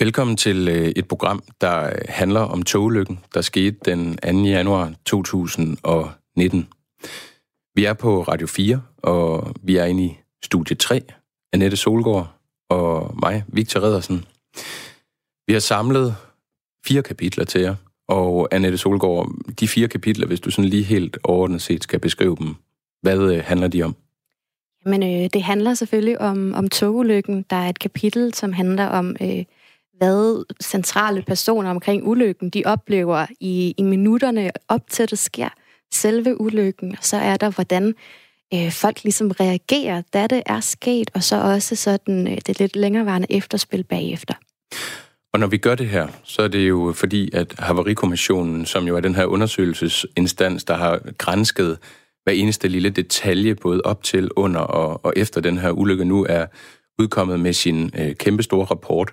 Velkommen til øh, et program, der øh, handler om togulykken, der skete den 2. januar 2019. Vi er på Radio 4, og vi er inde i studie 3. Annette Solgaard og mig, Victor Redersen. Vi har samlet fire kapitler til jer, og Annette Solgaard, de fire kapitler, hvis du sådan lige helt overordnet set skal beskrive dem, hvad øh, handler de om? Jamen, øh, det handler selvfølgelig om, om togulykken. Der er et kapitel, som handler om, øh, hvad centrale personer omkring ulykken, de oplever i, i minutterne op til det sker. Selve ulykken, og så er der, hvordan øh, folk ligesom reagerer, da det er sket, og så også sådan øh, det lidt længerevarende efterspil bagefter. Og når vi gør det her, så er det jo fordi, at Havarikommissionen, som jo er den her undersøgelsesinstans, der har grænsket hver eneste lille detalje, både op til, under og, og efter den her ulykke, nu er udkommet med sin øh, kæmpestore rapport.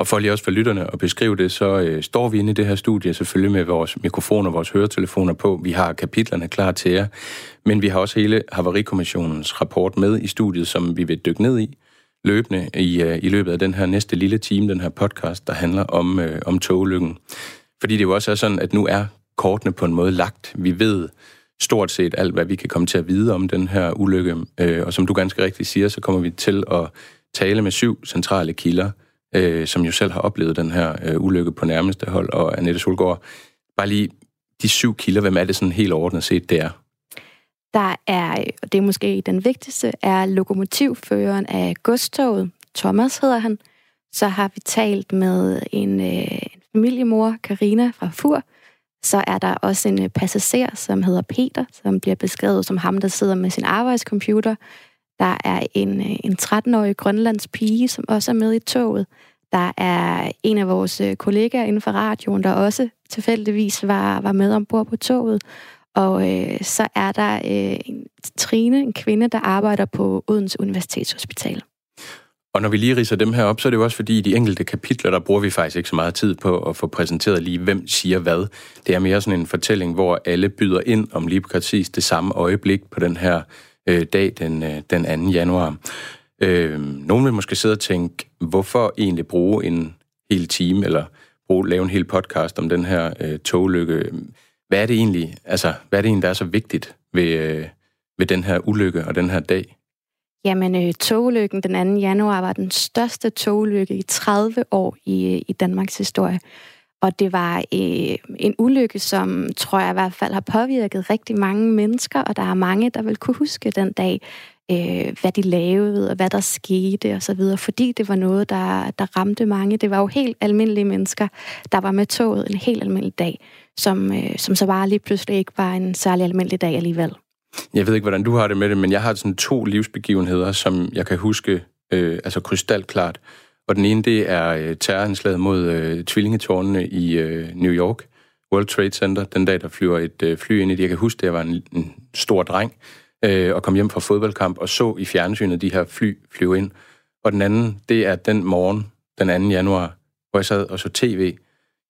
Og for lige også for lytterne at beskrive det, så øh, står vi inde i det her studie selvfølgelig med vores mikrofoner, vores høretelefoner på. Vi har kapitlerne klar til jer, men vi har også hele Havarikommissionens rapport med i studiet, som vi vil dykke ned i løbende i, øh, i løbet af den her næste lille time, den her podcast, der handler om, øh, om togulykken. Fordi det jo også er sådan, at nu er kortene på en måde lagt. Vi ved stort set alt, hvad vi kan komme til at vide om den her ulykke. Øh, og som du ganske rigtigt siger, så kommer vi til at tale med syv centrale kilder, øh, som jo selv har oplevet den her øh, ulykke på nærmeste hold. Og Annette Solgaard, bare lige de syv kilder, hvem er det sådan helt ordnet set, det er? Der er, og det er måske den vigtigste, er lokomotivføreren af godstoget. Thomas hedder han. Så har vi talt med en, øh, en familiemor, Karina fra Fur. Så er der også en øh, passager, som hedder Peter, som bliver beskrevet som ham, der sidder med sin arbejdscomputer. Der er en, øh, en 13-årig grønlands pige, som også er med i toget. Der er en af vores øh, kollegaer inden for radioen, der også tilfældigvis var, var med ombord på toget. Og øh, så er der øh, en Trine, en kvinde, der arbejder på Odense Universitetshospital. Og når vi lige riser dem her op, så er det jo også fordi, i de enkelte kapitler, der bruger vi faktisk ikke så meget tid på at få præsenteret lige, hvem siger hvad. Det er mere sådan en fortælling, hvor alle byder ind om lige præcis det samme øjeblik på den her øh, dag, den, øh, den 2. januar. Øh, nogen vil måske sidde og tænke, hvorfor egentlig bruge en hel time, eller bruge, lave en hel podcast om den her øh, toglykke? Hvad er det egentlig, altså, hvad er det egentlig, der er så vigtigt ved, øh, ved den her ulykke og den her dag? Jamen, øh, togulykken den 2. januar var den største togulykke i 30 år i, øh, i Danmarks historie. Og det var øh, en ulykke, som tror jeg i hvert fald har påvirket rigtig mange mennesker, og der er mange, der vil kunne huske den dag, øh, hvad de lavede, og hvad der skete og så videre, fordi det var noget, der, der ramte mange. Det var jo helt almindelige mennesker, der var med toget en helt almindelig dag, som, øh, som så bare lige pludselig ikke var en særlig almindelig dag alligevel. Jeg ved ikke, hvordan du har det med det, men jeg har sådan to livsbegivenheder, som jeg kan huske øh, altså krystalklart. Og den ene, det er øh, terroranslaget mod øh, tvillingetårnene i øh, New York, World Trade Center, den dag, der flyver et øh, fly ind i det. Jeg kan huske, at jeg var en, en stor dreng, øh, og kom hjem fra fodboldkamp og så i fjernsynet de her fly flyve ind. Og den anden, det er den morgen, den 2. januar, hvor jeg sad og så tv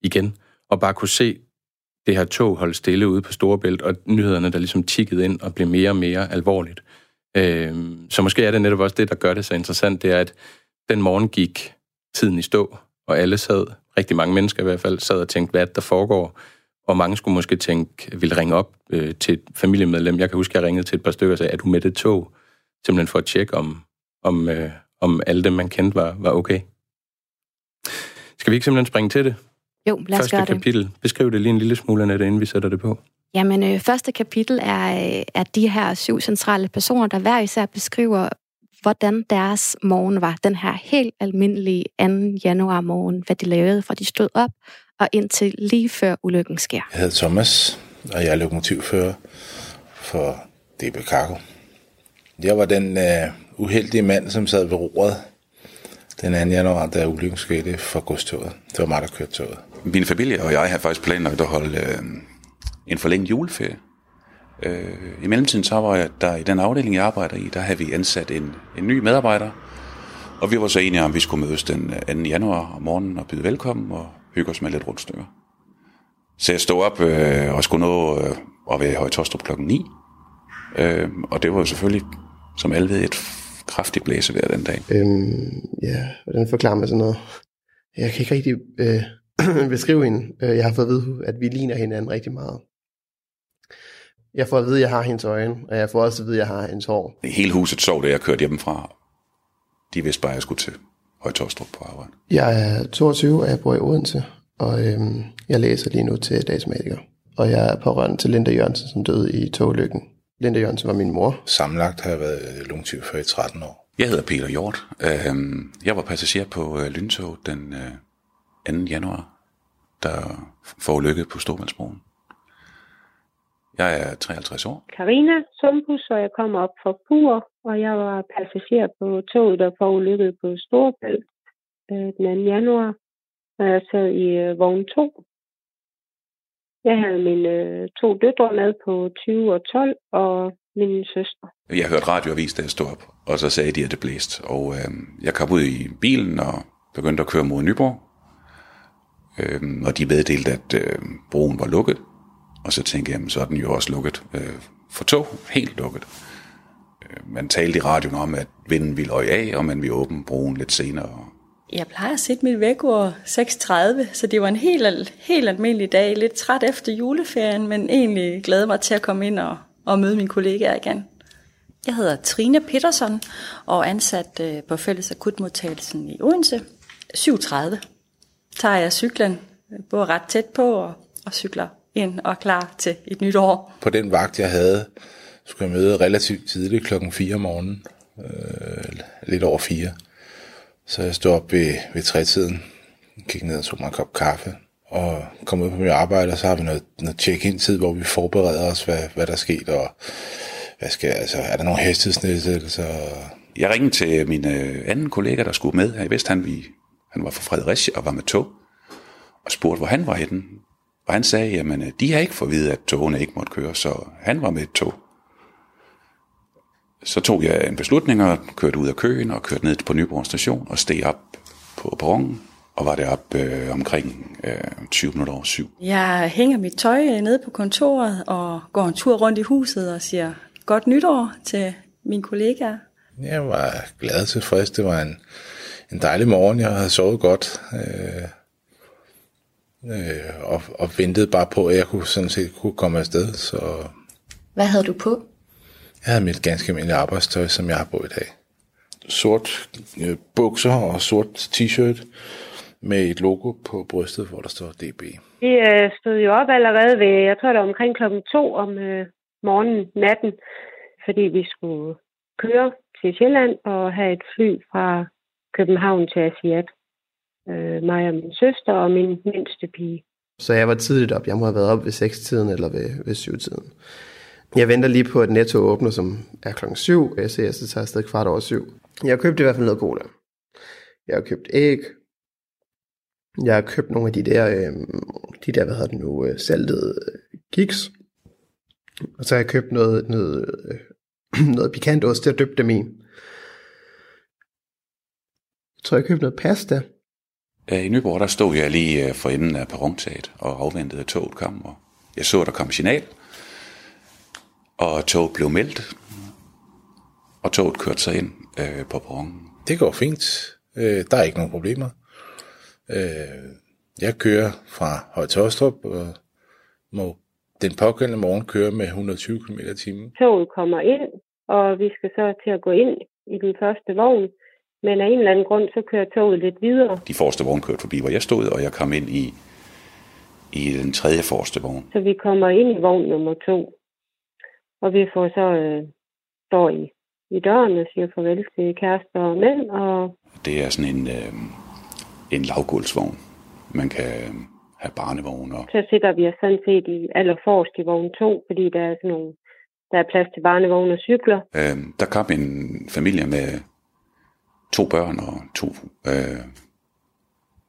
igen, og bare kunne se det her tog holde stille ude på Storebælt, og nyhederne, der ligesom tikkede ind og blev mere og mere alvorligt. Øh, så måske er det netop også det, der gør det så interessant, det er, at den morgen gik tiden i stå, og alle sad, rigtig mange mennesker i hvert fald, sad og tænkte, hvad der foregår, og mange skulle måske tænke, ville ringe op øh, til et familiemedlem. Jeg kan huske, at jeg ringede til et par stykker og sagde, er du med det tog? Simpelthen for at tjekke, om, om, øh, om alle dem, man kendte, var, var okay. Skal vi ikke simpelthen springe til det? Jo, lad os Første gøre det. kapitel. Beskriv det lige en lille smule, Annette, inden vi sætter det på. Jamen, øh, første kapitel er, øh, er de her syv centrale personer, der hver især beskriver, hvordan deres morgen var. Den her helt almindelige 2. januar morgen, hvad de lavede, fra de stod op og indtil lige før ulykken sker. Jeg hedder Thomas, og jeg er lokomotivfører for DB Cargo. Jeg var den uh, uheldige mand, som sad ved roret den 2. januar, da ulykken skete for godstoget. Det var mig, der kørte toget. Min familie og jeg har faktisk planlagt at holde øh, en forlænget juleferie. Øh, I mellemtiden så var jeg, der i den afdeling, jeg arbejder i, der havde vi ansat en, en ny medarbejder. Og vi var så enige om, at vi skulle mødes den øh, 2. januar om morgenen og byde velkommen og hygge os med lidt rundstykker. Så jeg stod op øh, og skulle nå øh, at være i Højtostrup klokken 9. Øh, og det var jo selvfølgelig, som alle ved, et kraftigt blæsevejr den dag. Øhm, ja, hvordan forklarer man sådan noget? Jeg kan ikke rigtig øh, beskrive hende. Øh, jeg har fået at vide, at vi ligner hinanden rigtig meget. Jeg får at vide, at jeg har hendes øjne, og jeg får også at vide, at jeg har hendes hår. Hele huset sov, da jeg kørte hjemmefra. De vidste bare, at jeg skulle til Højtorstrup på arbejde. Jeg er 22, og jeg bor i Odense, og øhm, jeg læser lige nu til dagsmatiker. Og jeg er pårørende til Linda Jørgensen, som døde i togulykken. Linda Jørgensen var min mor. Sammenlagt har jeg været lungtyv for i 13 år. Jeg hedder Peter Hjort. Øhm, jeg var passager på øh, Lyntog den 2. januar, der forulykket på Stormandsbroen. Jeg er 53 år. Karina Sumpus, og jeg kommer op fra Pur, og jeg var passager på toget, der forulykket på Storebælt øh, den 2. januar, og jeg sad i øh, vogn 2. Jeg havde mine øh, to døtre med på 20 og 12, og min søster. Jeg hørte radioavis, da jeg stod op, og så sagde de, at det blæste. Og øh, jeg kom ud i bilen og begyndte at køre mod Nyborg. Øh, og de meddelte, at øh, broen var lukket. Og så tænkte jeg, så er den jo også lukket øh, for tog, helt lukket. Øh, man talte i radioen om, at vinden ville øje af, og man ville åbne broen lidt senere. Jeg plejer at sætte mit vækord 6.30, så det var en helt, helt almindelig dag. Lidt træt efter juleferien, men egentlig glæder mig til at komme ind og, og møde mine kollegaer igen. Jeg hedder Trine Petersen og er ansat øh, på fælles akutmodtagelsen i Odense. 7.30 tager jeg cyklen, bor ret tæt på og, og cykler ind og klar til et nyt år. På den vagt, jeg havde, skulle jeg møde relativt tidligt klokken 4 om morgenen. Øh, lidt over 4. Så jeg stod op ved, ved trætiden, gik ned og tog mig en kop kaffe, og kom ud på mit arbejde, og så har vi noget, noget check-in-tid, hvor vi forbereder os, hvad, hvad der er sket, og hvad skal, altså, er der nogle hastighedsnedsættelser? Jeg ringede til min øh, anden kollega, der skulle med her i Vest. Han, vi, han var fra Fredericia og var med tog, og spurgte, hvor han var henne. Og han sagde, jamen, øh, de har ikke fået at vide, at togene ikke måtte køre, så han var med et tog. Så tog jeg en beslutning og kørte ud af køen og kørte ned på Nyborg station og steg op på perronen og var deroppe øh, omkring øh, 20 minutter over syv. Jeg hænger mit tøj nede på kontoret og går en tur rundt i huset og siger godt nytår til mine kollegaer. Jeg var glad tilfreds. Det var en, en dejlig morgen. Jeg havde sovet godt. Øh, øh, og, og ventede bare på, at jeg kunne sådan set kunne komme afsted. Så Hvad havde du på? jeg havde mit ganske almindelige arbejdstøj, som jeg har på i dag. Sort øh, bukser og sort t-shirt med et logo på brystet, hvor der står DB. Vi øh, stod jo op allerede ved, jeg tror det var omkring klokken to om øh, morgenen, natten, fordi vi skulle køre til Sjælland og have et fly fra København til Asiat. Øh, mig og min søster og min mindste pige. Så jeg var tidligt op. Jeg må have været op ved 6-tiden eller ved, ved 7-tiden. Jeg venter lige på, at Netto åbner, som er klokken 7. Jeg ser, at jeg tager afsted kvart over 7. Jeg har købt i hvert fald noget cola. Jeg har købt æg. Jeg har købt nogle af de der, øh, de der hvad hedder det nu, øh, saltede øh, kiks. Og så har jeg købt noget, noget, øh, noget pikant ost til at dyppe dem i. Jeg tror, jeg købte noget pasta. Øh, I Nyborg, der stod jeg lige øh, for enden af perrontaget og afventede, at toget kom. Og jeg så, at der kom signal, og toget blev meldt, og toget kørte sig ind øh, på perronen. Det går fint. Øh, der er ikke nogen problemer. Øh, jeg kører fra Højtostrup og må den pågældende morgen køre med 120 km i timen. Toget kommer ind, og vi skal så til at gå ind i den første vogn. Men af en eller anden grund, så kører toget lidt videre. De forreste vogn kørte forbi, hvor jeg stod, og jeg kom ind i, i den tredje forreste vogn. Så vi kommer ind i vogn nummer to. Og vi får så øh, står i, i døren og siger farvel til kærester og mænd. Og Det er sådan en, øh, en lavgulvsvogn. Man kan øh, have barnevogn og så sidder vi os sådan set i allerforrest i vogn 2, fordi der er sådan nogle, der er plads til barnevogne og cykler. Øh, der kom en familie med to børn og to, øh,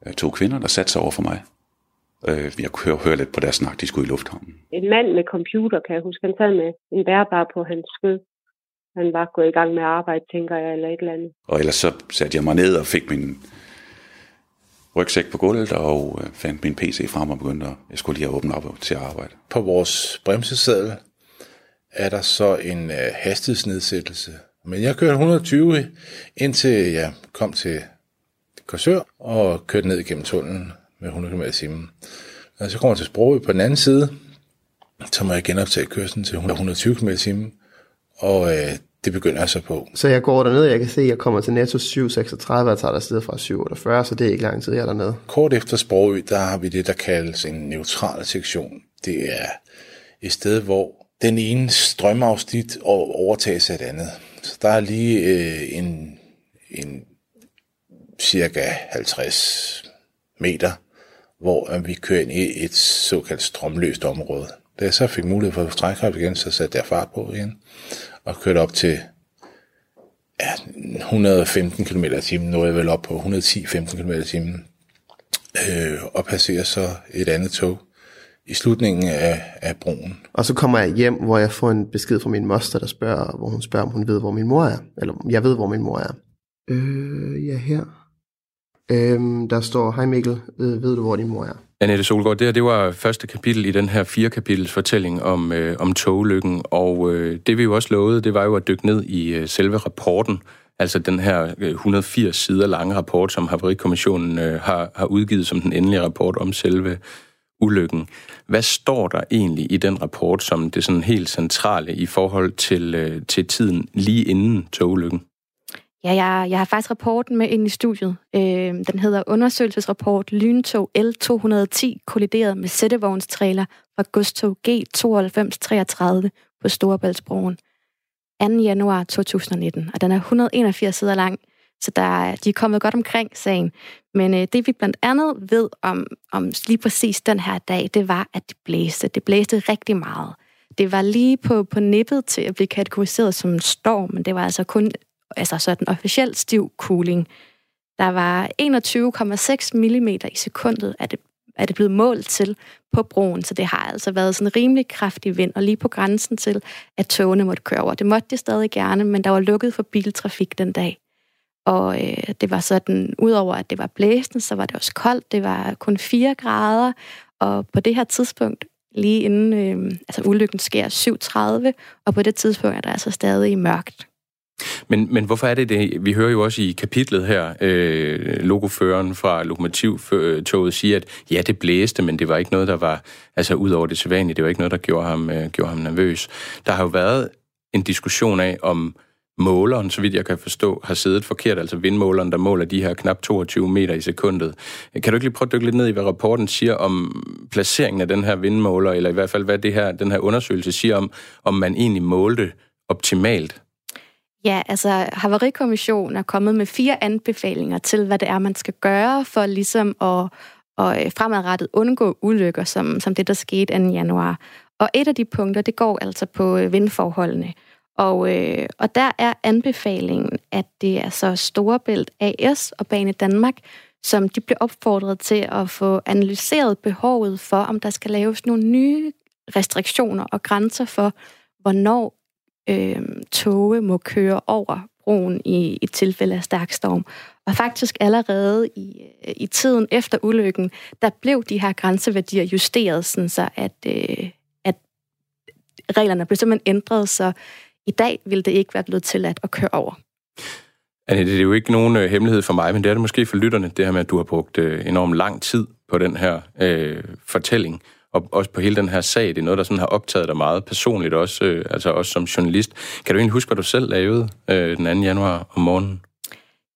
øh, to kvinder, der satte sig over for mig. Øh, jeg kunne høre, høre lidt på deres snak, de skulle i lufthavnen. En mand med computer, kan jeg huske, han sad med en bærbar på hans skød. Han var gået i gang med at arbejde, tænker jeg, eller et eller andet. Og ellers så satte jeg mig ned og fik min rygsæk på gulvet og øh, fandt min PC frem og begyndte at, jeg skulle lige have åbnet op til at arbejde. På vores bremseseddel er der så en øh, hastighedsnedsættelse. Men jeg kørte 120 indtil jeg kom til Korsør og kørte ned igennem tunnelen med 100 km i timen. Når jeg så kommer til Sprogø på den anden side, så må jeg genoptage kørslen til 120 km i timen, og øh, det begynder jeg så på. Så jeg går derned, og jeg kan se, at jeg kommer til netto 7.36, og tager der sted fra 7.48, så det er ikke lang tid, jeg er dernede. Kort efter Sprogø, der har vi det, der kaldes en neutral sektion. Det er et sted, hvor den ene strømafsnit overtages af et andet. Så der er lige øh, en, en cirka 50 meter, hvor øh, vi kører ind i et såkaldt strømløst område. Da jeg så fik mulighed for at strække igen, så satte jeg fart på igen og kørte op til ja, 115 km t Nu er jeg vel op på 110-15 km t øh, og passerer så et andet tog i slutningen af, af broen. Og så kommer jeg hjem, hvor jeg får en besked fra min moster, der spørger, hvor hun spørger, om hun ved, hvor min mor er. Eller jeg ved, hvor min mor er. Øh, ja, her. Øhm, der står, hej Mikkel, ved, ved du, hvor din mor er? Annette Solgaard, det, her, det var første kapitel i den her fire kapitels fortælling om, øh, om toglykken, og øh, det vi jo også lovede, det var jo at dykke ned i øh, selve rapporten, altså den her 180 øh, sider lange rapport, som Haverikommissionen øh, har, har udgivet som den endelige rapport om selve ulykken. Hvad står der egentlig i den rapport som det sådan helt centrale i forhold til, øh, til tiden lige inden togulykken? Ja, jeg, jeg har faktisk rapporten med ind i studiet. Øh, den hedder Undersøgelsesrapport Lyntog L210 kollideret med sættevognstrailer fra godstog G9233 på Storebæltsbroen 2. januar 2019, og den er 181 sider lang, så der, de er kommet godt omkring sagen. Men øh, det vi blandt andet ved om, om lige præcis den her dag, det var, at det blæste. Det blæste rigtig meget. Det var lige på, på nippet til at blive kategoriseret som en storm, men det var altså kun altså sådan officielt stiv cooling. Der var 21,6 mm i sekundet, at det, er det blevet målt til på broen, så det har altså været sådan en rimelig kraftig vind, og lige på grænsen til, at togene måtte køre over. Det måtte de stadig gerne, men der var lukket for biltrafik den dag. Og øh, det var sådan, udover at det var blæsende, så var det også koldt. Det var kun 4 grader, og på det her tidspunkt, lige inden øh, altså ulykken sker 7.30, og på det tidspunkt er der altså stadig mørkt. Men, men hvorfor er det det? Vi hører jo også i kapitlet her, øh, logoføreren fra Lokomotivtoget siger, at ja, det blæste, men det var ikke noget, der var altså ud over det sædvanlige. Det var ikke noget, der gjorde ham, øh, gjorde ham nervøs. Der har jo været en diskussion af, om måleren, så vidt jeg kan forstå, har siddet forkert, altså vindmåleren, der måler de her knap 22 meter i sekundet. Kan du ikke lige prøve at dykke lidt ned i, hvad rapporten siger om placeringen af den her vindmåler, eller i hvert fald, hvad det her, den her undersøgelse siger om, om man egentlig målte optimalt? Ja, altså Havarikommissionen er kommet med fire anbefalinger til, hvad det er, man skal gøre for ligesom at, at øh, fremadrettet undgå ulykker, som, som det, der skete 2. januar. Og et af de punkter, det går altså på øh, vindforholdene. Og, øh, og der er anbefalingen, at det er så Storebælt AS og Bane Danmark, som de bliver opfordret til at få analyseret behovet for, om der skal laves nogle nye restriktioner og grænser for, hvornår øh, toge må køre over broen i, i tilfælde af stærk storm. Og faktisk allerede i, i tiden efter ulykken, der blev de her grænseværdier justeret, sådan så at, øh, at reglerne blev simpelthen ændret, så i dag ville det ikke være blevet tilladt at køre over. Annette, det er jo ikke nogen øh, hemmelighed for mig, men det er det måske for lytterne, det her med, at du har brugt øh, enormt lang tid på den her øh, fortælling, og også på hele den her sag. Det er noget, der sådan har optaget dig meget personligt også, øh, altså også som journalist. Kan du egentlig huske, hvad du selv lavede øh, den 2. januar om morgenen?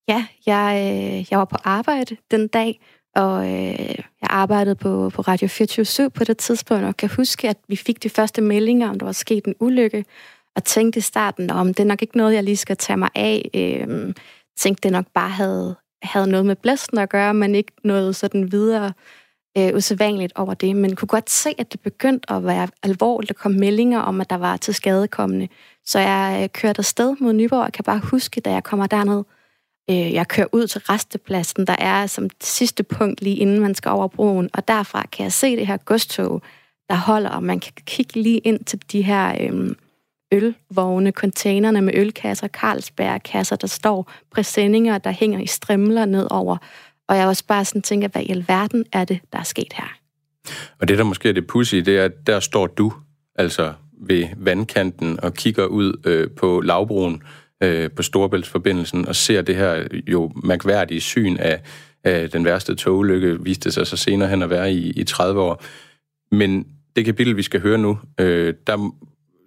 Ja, jeg, øh, jeg var på arbejde den dag, og øh, jeg arbejdede på, på Radio 24 på det tidspunkt, og kan huske, at vi fik de første meldinger, om der var sket en ulykke, og tænkte i starten, om det er nok ikke noget, jeg lige skal tage mig af. Øh, tænkte, det nok bare havde, havde noget med blæsten at gøre, men ikke noget sådan videre øh, usædvanligt over det. Men kunne godt se, at det begyndte at være alvorligt. Der kom meldinger om, at der var til skadekommende. Så jeg øh, kørte afsted mod Nyborg. Jeg kan bare huske, da jeg kommer derned, øh, jeg kører ud til restepladsen, der er som sidste punkt lige inden man skal over broen. Og derfra kan jeg se det her godstog, der holder, og man kan kigge lige ind til de her... Øh, ølvogne, containerne med ølkasser, Carlsberg-kasser, der står præsendinger, der hænger i strimler ned over. Og jeg også bare sådan tænker, hvad i alverden er det, der er sket her? Og det, der måske er det pussy, det er, at der står du, altså ved vandkanten, og kigger ud øh, på lavbroen, øh, på Storebæltsforbindelsen og ser det her jo mærkværdige syn af, af den værste togulykke, viste sig så senere hen at være i, i 30 år. Men det kapitel, vi skal høre nu, øh, der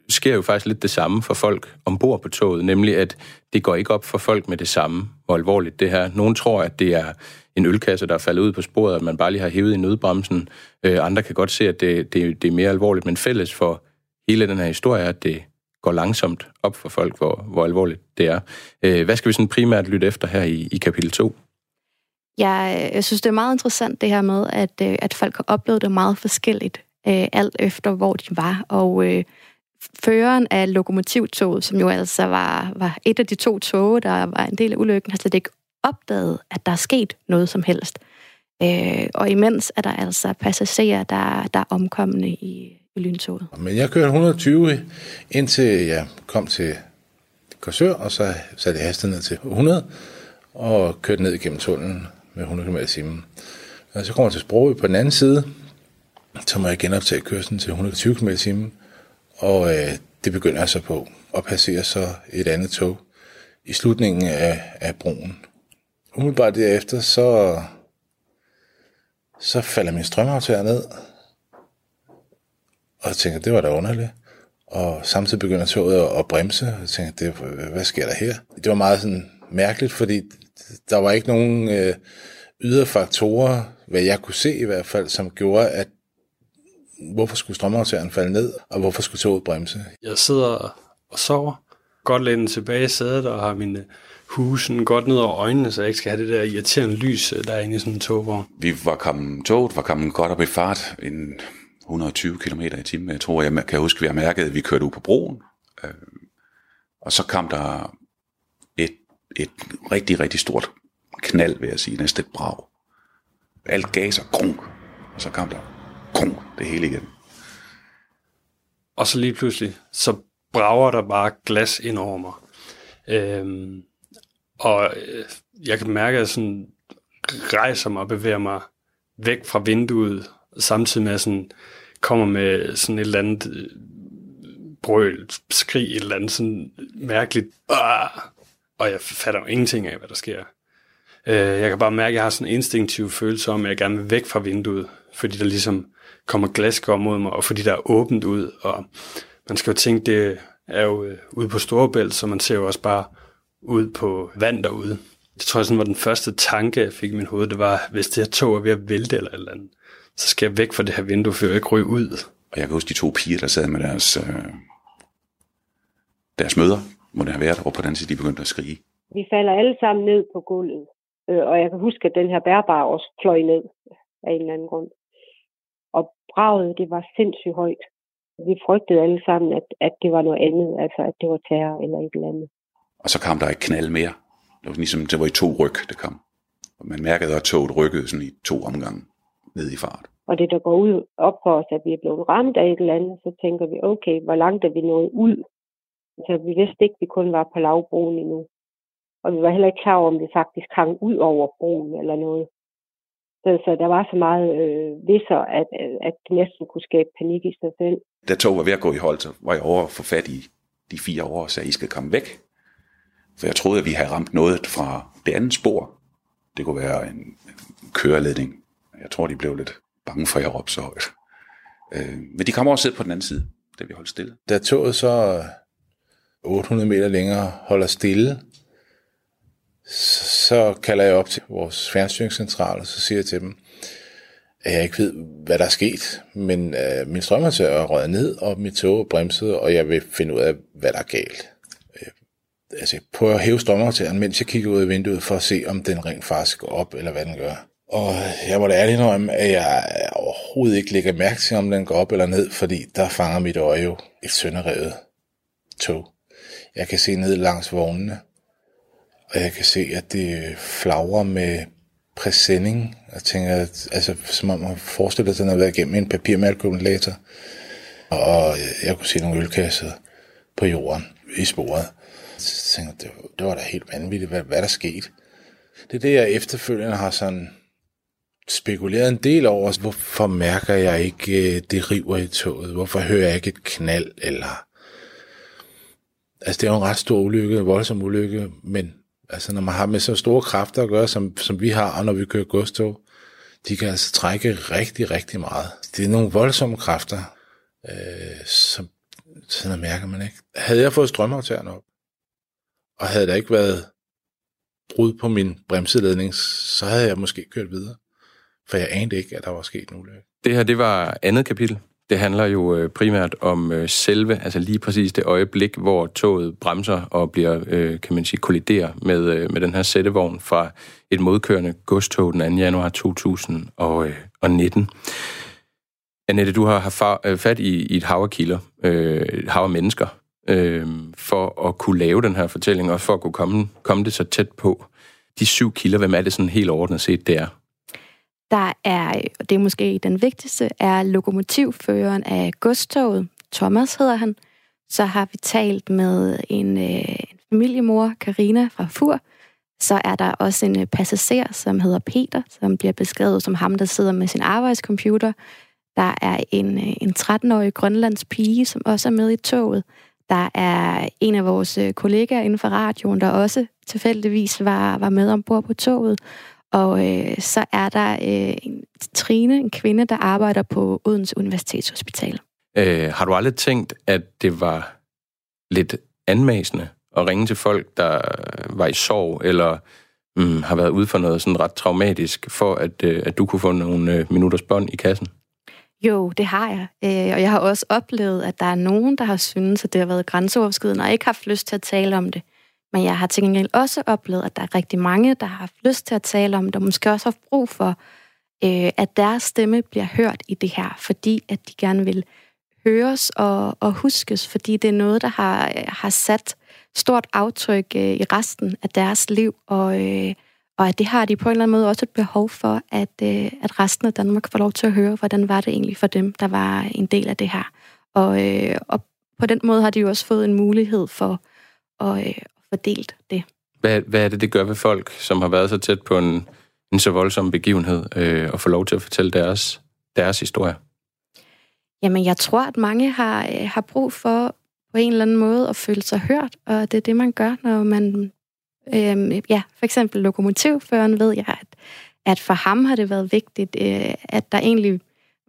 sker jo faktisk lidt det samme for folk ombord på toget, nemlig at det går ikke op for folk med det samme, hvor alvorligt det her. Nogen tror, at det er en ølkasse, der er faldet ud på sporet, at man bare lige har hævet i nødbremsen. Øh, andre kan godt se, at det, det, det er mere alvorligt, men fælles for hele den her historie er, at det går langsomt op for folk, hvor, hvor alvorligt det er. Øh, hvad skal vi sådan primært lytte efter her i, i kapitel 2? Jeg, jeg synes, det er meget interessant det her med, at, øh, at folk har oplevet det meget forskelligt, øh, alt efter hvor de var. Og øh, føreren af lokomotivtoget, som jo altså var, var et af de to tog, der var en del af ulykken, har slet ikke opdaget, at der er sket noget som helst. Øh, og imens er der altså passagerer, der, der er omkommende i, i lyntoget. Men jeg kørte 120 indtil jeg kom til Korsør, og så satte jeg hastigheden ned til 100, og kørte ned igennem tunnelen med 100 km i timen. Og så kommer jeg til Sprogø på den anden side, så må jeg genoptage kørslen til 120 km i timen, og øh, det begynder jeg så på og passere så et andet tog i slutningen af, af broen. Umiddelbart derefter, så, så falder min strømaftager ned, og jeg tænker, det var da underligt. Og samtidig begynder toget at bremse, og jeg tænker, det, hvad sker der her? Det var meget sådan mærkeligt, fordi der var ikke nogen øh, ydre faktorer, hvad jeg kunne se i hvert fald, som gjorde, at hvorfor skulle strømaftageren falde ned, og hvorfor skulle toget bremse? Jeg sidder og sover, godt lænet tilbage i sædet, og har mine husen godt ned over øjnene, så jeg ikke skal have det der irriterende lys, der er inde i sådan en togvogn. Vi var kommet, toget var kommet godt op i fart, en 120 km i timen. Jeg tror, jeg kan huske, at vi har mærket, at vi kørte ud på broen. Øh, og så kom der et, et rigtig, rigtig stort knald, vil jeg sige, næsten et brag. Alt gav sig grunk, og så kom der krum, det hele igen. Og så lige pludselig, så brager der bare glas ind over mig. Øhm, og øh, jeg kan mærke, at jeg sådan rejser mig og bevæger mig væk fra vinduet, samtidig med at jeg sådan kommer med sådan et eller andet øh, brøl, skrig, et eller andet sådan mærkeligt, Åh! og jeg fatter jo ingenting af, hvad der sker. Øh, jeg kan bare mærke, at jeg har sådan en instinktiv følelse om, at jeg gerne vil væk fra vinduet, fordi der ligesom kommer glaskår mod mig, og fordi der er åbent ud, og man skal jo tænke, det er jo øh, ude på Storebælt, så man ser jo også bare ud på vand derude. Det tror jeg sådan var den første tanke, jeg fik i min hoved, det var, hvis det her tog er ved at vælte eller et eller andet, så skal jeg væk fra det her vindue, før jeg ikke ryger ud. Og jeg kan huske de to piger, der sad med deres, øh, deres møder, må det have været, og på den side de begyndte at skrige. Vi falder alle sammen ned på gulvet, øh, og jeg kan huske, at den her bærbare også fløj ned af en eller anden grund. Og braget, det var sindssygt højt. Vi frygtede alle sammen, at, at det var noget andet, altså at det var terror eller et eller andet. Og så kom der et knald mere. Det var ligesom, det var i to ryg, det kom. Og man mærkede, at toget rykkede sådan i to omgange ned i fart. Og det, der går ud op for os, at vi er blevet ramt af et eller andet, så tænker vi, okay, hvor langt er vi nået ud? Så vi vidste ikke, at vi kun var på lavbroen endnu. Og vi var heller ikke klar over, om vi faktisk hang ud over broen eller noget. Så, så der var så meget øh, visser, at, at det næsten kunne skabe panik i sig selv. Da tog var ved at gå i hold, så var jeg over for fat i de fire år og sagde, I skal komme væk. For jeg troede, at vi havde ramt noget fra det andet spor. Det kunne være en køreledning jeg tror, de blev lidt bange for, at jeg råbte så højt. Øh, men de kommer også sidde på den anden side, da vi holdt stille. Da toget så 800 meter længere holder stille, så kalder jeg op til vores fjernstyringscentral, og så siger jeg til dem, at jeg ikke ved, hvad der er sket, men øh, min strømmåtte er røget ned, og mit tog er bremset, og jeg vil finde ud af, hvad der er galt. Øh, altså, jeg prøver at hæve strømmåtteren, mens jeg kigger ud af vinduet, for at se, om den rent faktisk går op, eller hvad den gør. Og jeg må da ærligt indrømme, at jeg overhovedet ikke lægger mærke til, om den går op eller ned, fordi der fanger mit øje jo et sønderrevet tog. Jeg kan se ned langs vognene, og jeg kan se, at det flagrer med præsending. Jeg tænker, at, altså, som om man forestiller sig, at den har været igennem en papirmalkumulator. Og jeg kunne se nogle ølkasser på jorden i sporet. Så tænker jeg, det, det var da helt vanvittigt, hvad, hvad der skete. Det er det, jeg efterfølgende har sådan spekuleret en del over, hvorfor mærker jeg ikke, øh, det river i toget? Hvorfor hører jeg ikke et knald? Eller Altså, det er jo en ret stor ulykke, en voldsom ulykke, men altså, når man har med så store kræfter at gøre, som, som vi har, og når vi kører godstog, de kan altså trække rigtig, rigtig meget. Det er nogle voldsomme kræfter, øh, som sådan mærker man ikke. Havde jeg fået strømaftageren op, og havde der ikke været brud på min bremseledning, så havde jeg måske kørt videre. For jeg anede ikke, at der var sket en ulykke. Det her, det var andet kapitel. Det handler jo øh, primært om øh, selve, altså lige præcis det øjeblik, hvor toget bremser og bliver, øh, kan man sige, kolliderer med, med den her sættevogn fra et modkørende godstog den 2. januar 2019. Annette, du har haft fat i, i et hav af kilder, øh, et hav af mennesker, øh, for at kunne lave den her fortælling, og for at kunne komme, komme det så tæt på. De syv kilder, hvem er det sådan helt ordnet set, det er? Der er, og det er måske den vigtigste, er lokomotivføreren af godstoget. Thomas hedder han. Så har vi talt med en, øh, en familiemor, Karina fra Fur. Så er der også en øh, passager, som hedder Peter, som bliver beskrevet som ham, der sidder med sin arbejdscomputer. Der er en, øh, en 13-årig grønlands pige, som også er med i toget. Der er en af vores øh, kollegaer inden for radioen, der også tilfældigvis var, var med ombord på toget. Og øh, så er der øh, en Trine, en kvinde, der arbejder på Odense Universitetshospital. Øh, har du aldrig tænkt, at det var lidt anmasende at ringe til folk, der var i sorg, eller mm, har været ude for noget sådan ret traumatisk, for at, øh, at du kunne få nogle øh, minutters bånd i kassen? Jo, det har jeg. Øh, og jeg har også oplevet, at der er nogen, der har syntes, at det har været grænseoverskridende, og ikke haft lyst til at tale om det. Men jeg har til gengæld også oplevet, at der er rigtig mange, der har haft lyst til at tale om det, og måske også har brug for, øh, at deres stemme bliver hørt i det her, fordi at de gerne vil høres og, og huskes, fordi det er noget, der har, har sat stort aftryk øh, i resten af deres liv, og, øh, og at det har de på en eller anden måde også et behov for, at, øh, at resten af Danmark får lov til at høre, hvordan var det egentlig for dem, der var en del af det her. Og, øh, og på den måde har de jo også fået en mulighed for at, øh, fordelt det. Hvad, hvad er det, det gør ved folk, som har været så tæt på en, en så voldsom begivenhed, øh, og få lov til at fortælle deres, deres historie? Jamen, jeg tror, at mange har, øh, har brug for på en eller anden måde at føle sig hørt, og det er det, man gør, når man... Øh, ja, for eksempel lokomotivføreren ved jeg, at, at for ham har det været vigtigt, øh, at der egentlig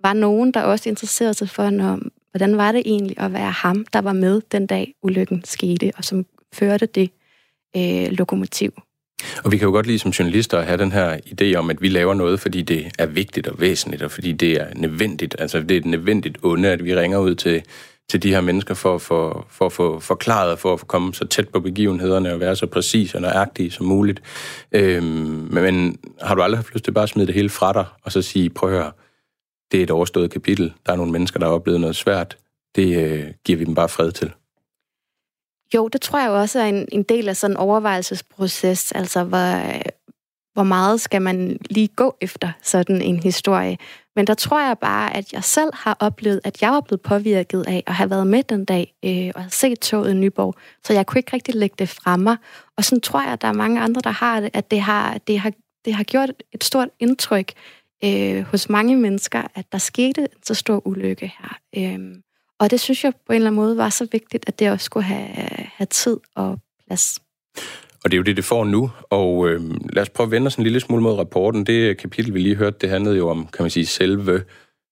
var nogen, der også interesserede sig for, når, hvordan var det egentlig at være ham, der var med den dag, ulykken skete, og som førte det øh, lokomotiv. Og vi kan jo godt lide som journalister at have den her idé om, at vi laver noget, fordi det er vigtigt og væsentligt, og fordi det er nødvendigt. Altså det er et nødvendigt onde, at vi ringer ud til, til de her mennesker for, for, for at få forklaret, for at komme så tæt på begivenhederne og være så præcis og nøjagtig som muligt. Øhm, men har du aldrig haft lyst til bare at smide det hele fra dig, og så sige, prøv at høre, det er et overstået kapitel. Der er nogle mennesker, der har oplevet noget svært. Det øh, giver vi dem bare fred til. Jo, det tror jeg også er en, en del af sådan en overvejelsesproces, altså hvor, øh, hvor meget skal man lige gå efter sådan en historie. Men der tror jeg bare, at jeg selv har oplevet, at jeg var blevet påvirket af at have været med den dag øh, og have set toget i Nyborg, så jeg kunne ikke rigtig lægge det fra mig. Og sådan tror jeg, at der er mange andre, der har det, at det har, det har, det har gjort et stort indtryk øh, hos mange mennesker, at der skete en så stor ulykke her. Øh, og det synes jeg på en eller anden måde var så vigtigt, at det også skulle have, have tid og plads. Og det er jo det, det får nu. Og øh, lad os prøve at vende os en lille smule mod rapporten. Det kapitel, vi lige hørte, det handlede jo om, kan man sige, selve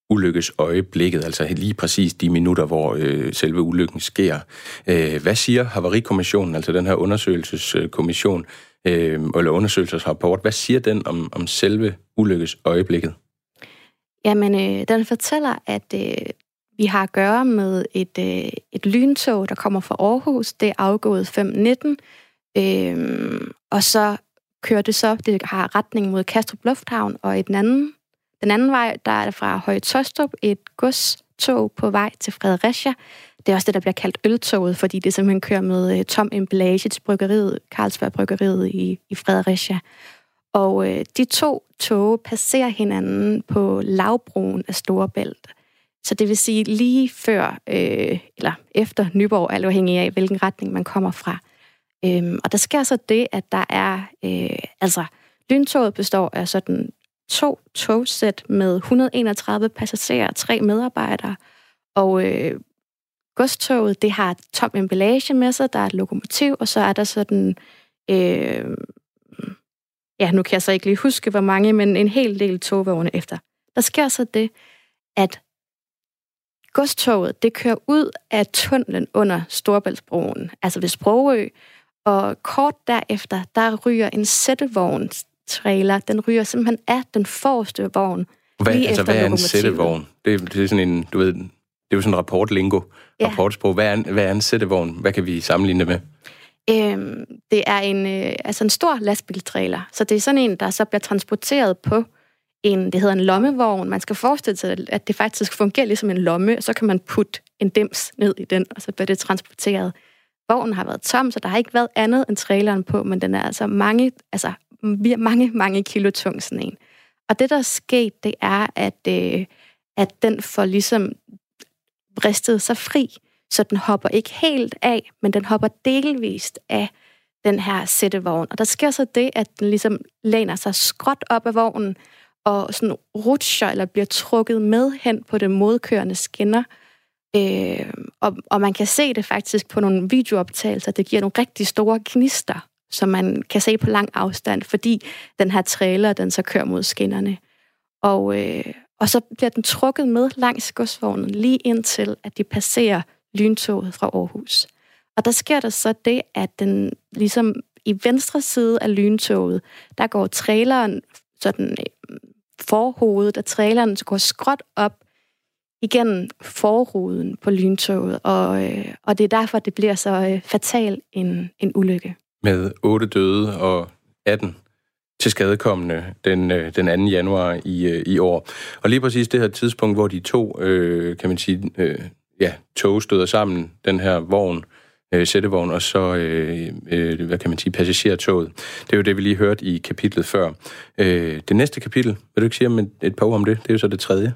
ulykkes øjeblikket, altså lige præcis de minutter, hvor øh, selve ulykken sker. Øh, hvad siger Havarikommissionen, altså den her undersøgelseskommission, øh, eller undersøgelsesrapport, hvad siger den om, om selve ulykkes øjeblikket? Jamen, øh, den fortæller, at øh, vi har at gøre med et, øh, et lyntog, der kommer fra Aarhus. Det er afgået 5.19. Øhm, og så kører det så, det har retning mod Kastrup Lufthavn, og et den anden, den anden vej, der er det fra Høje Tostrup et godstog på vej til Fredericia. Det er også det, der bliver kaldt øltoget, fordi det simpelthen kører med øh, tom emballage til bryggeriet, Carlsberg Bryggeriet i, i Fredericia. Og øh, de to tog passerer hinanden på lavbroen af Storebælt. Så det vil sige lige før øh, eller efter Nyborg, alt afhængig af, hvilken retning man kommer fra. Øhm, og der sker så det, at der er, øh, altså lyntoget består af sådan to togsæt med 131 passagerer, tre medarbejdere, og øh, godstoget, det har tom emballage med sig, der er et lokomotiv, og så er der sådan, øh, ja, nu kan jeg så ikke lige huske, hvor mange, men en hel del togvogne efter. Der sker så det, at godstoget, det kører ud af tunnelen under Storbæltsbroen, altså ved Sprogø, og kort derefter, der ryger en sættevogn trailer, den ryger simpelthen af den forreste vogn. Hvad, altså, hvad er en sættevogn? Det, det er sådan en, du ved, det er jo sådan en rapportlingo, ja. rapportsprog. Hvad er, hvad er en sættevogn? Hvad kan vi sammenligne det med? Øhm, det er en, øh, altså en stor lastbiltrailer. Så det er sådan en, der så bliver transporteret på en, det hedder en lommevogn. Man skal forestille sig, at det faktisk fungerer ligesom en lomme, og så kan man putte en dims ned i den, og så bliver det transporteret. Vognen har været tom, så der har ikke været andet end traileren på, men den er altså mange, altså mange, mange kilo tung sådan en. Og det, der er sket, det er, at, øh, at den får ligesom bristet sig fri, så den hopper ikke helt af, men den hopper delvist af den her sættevogn. Og der sker så det, at den ligesom læner sig skråt op af vognen, og sådan rutscher eller bliver trukket med hen på det modkørende skinner. Øh, og, og man kan se det faktisk på nogle videooptagelser. Det giver nogle rigtig store knister, som man kan se på lang afstand, fordi den her trailer, den så kører mod skinnerne. Og, øh, og så bliver den trukket med langs godsvognen lige indtil, at de passerer lyntoget fra Aarhus. Og der sker der så det, at den ligesom i venstre side af lyntoget, der går traileren sådan øh, forhovedet af traileren, så går skråt op igennem forruden på lyntoget, og, øh, og det er derfor, det bliver så øh, fatal en, en ulykke. Med 8 døde og 18 til skadekommende den, øh, den 2. januar i, øh, i år. Og lige præcis det her tidspunkt, hvor de to, øh, kan man sige, øh, ja, tog støder sammen, den her vogn, øh, Øh, sættevogn, og så, øh, øh, hvad kan man sige, passagertoget. Det er jo det, vi lige hørte i kapitlet før. Øh, det næste kapitel, vil du ikke sige om et, et par ord om det? Det er jo så det tredje.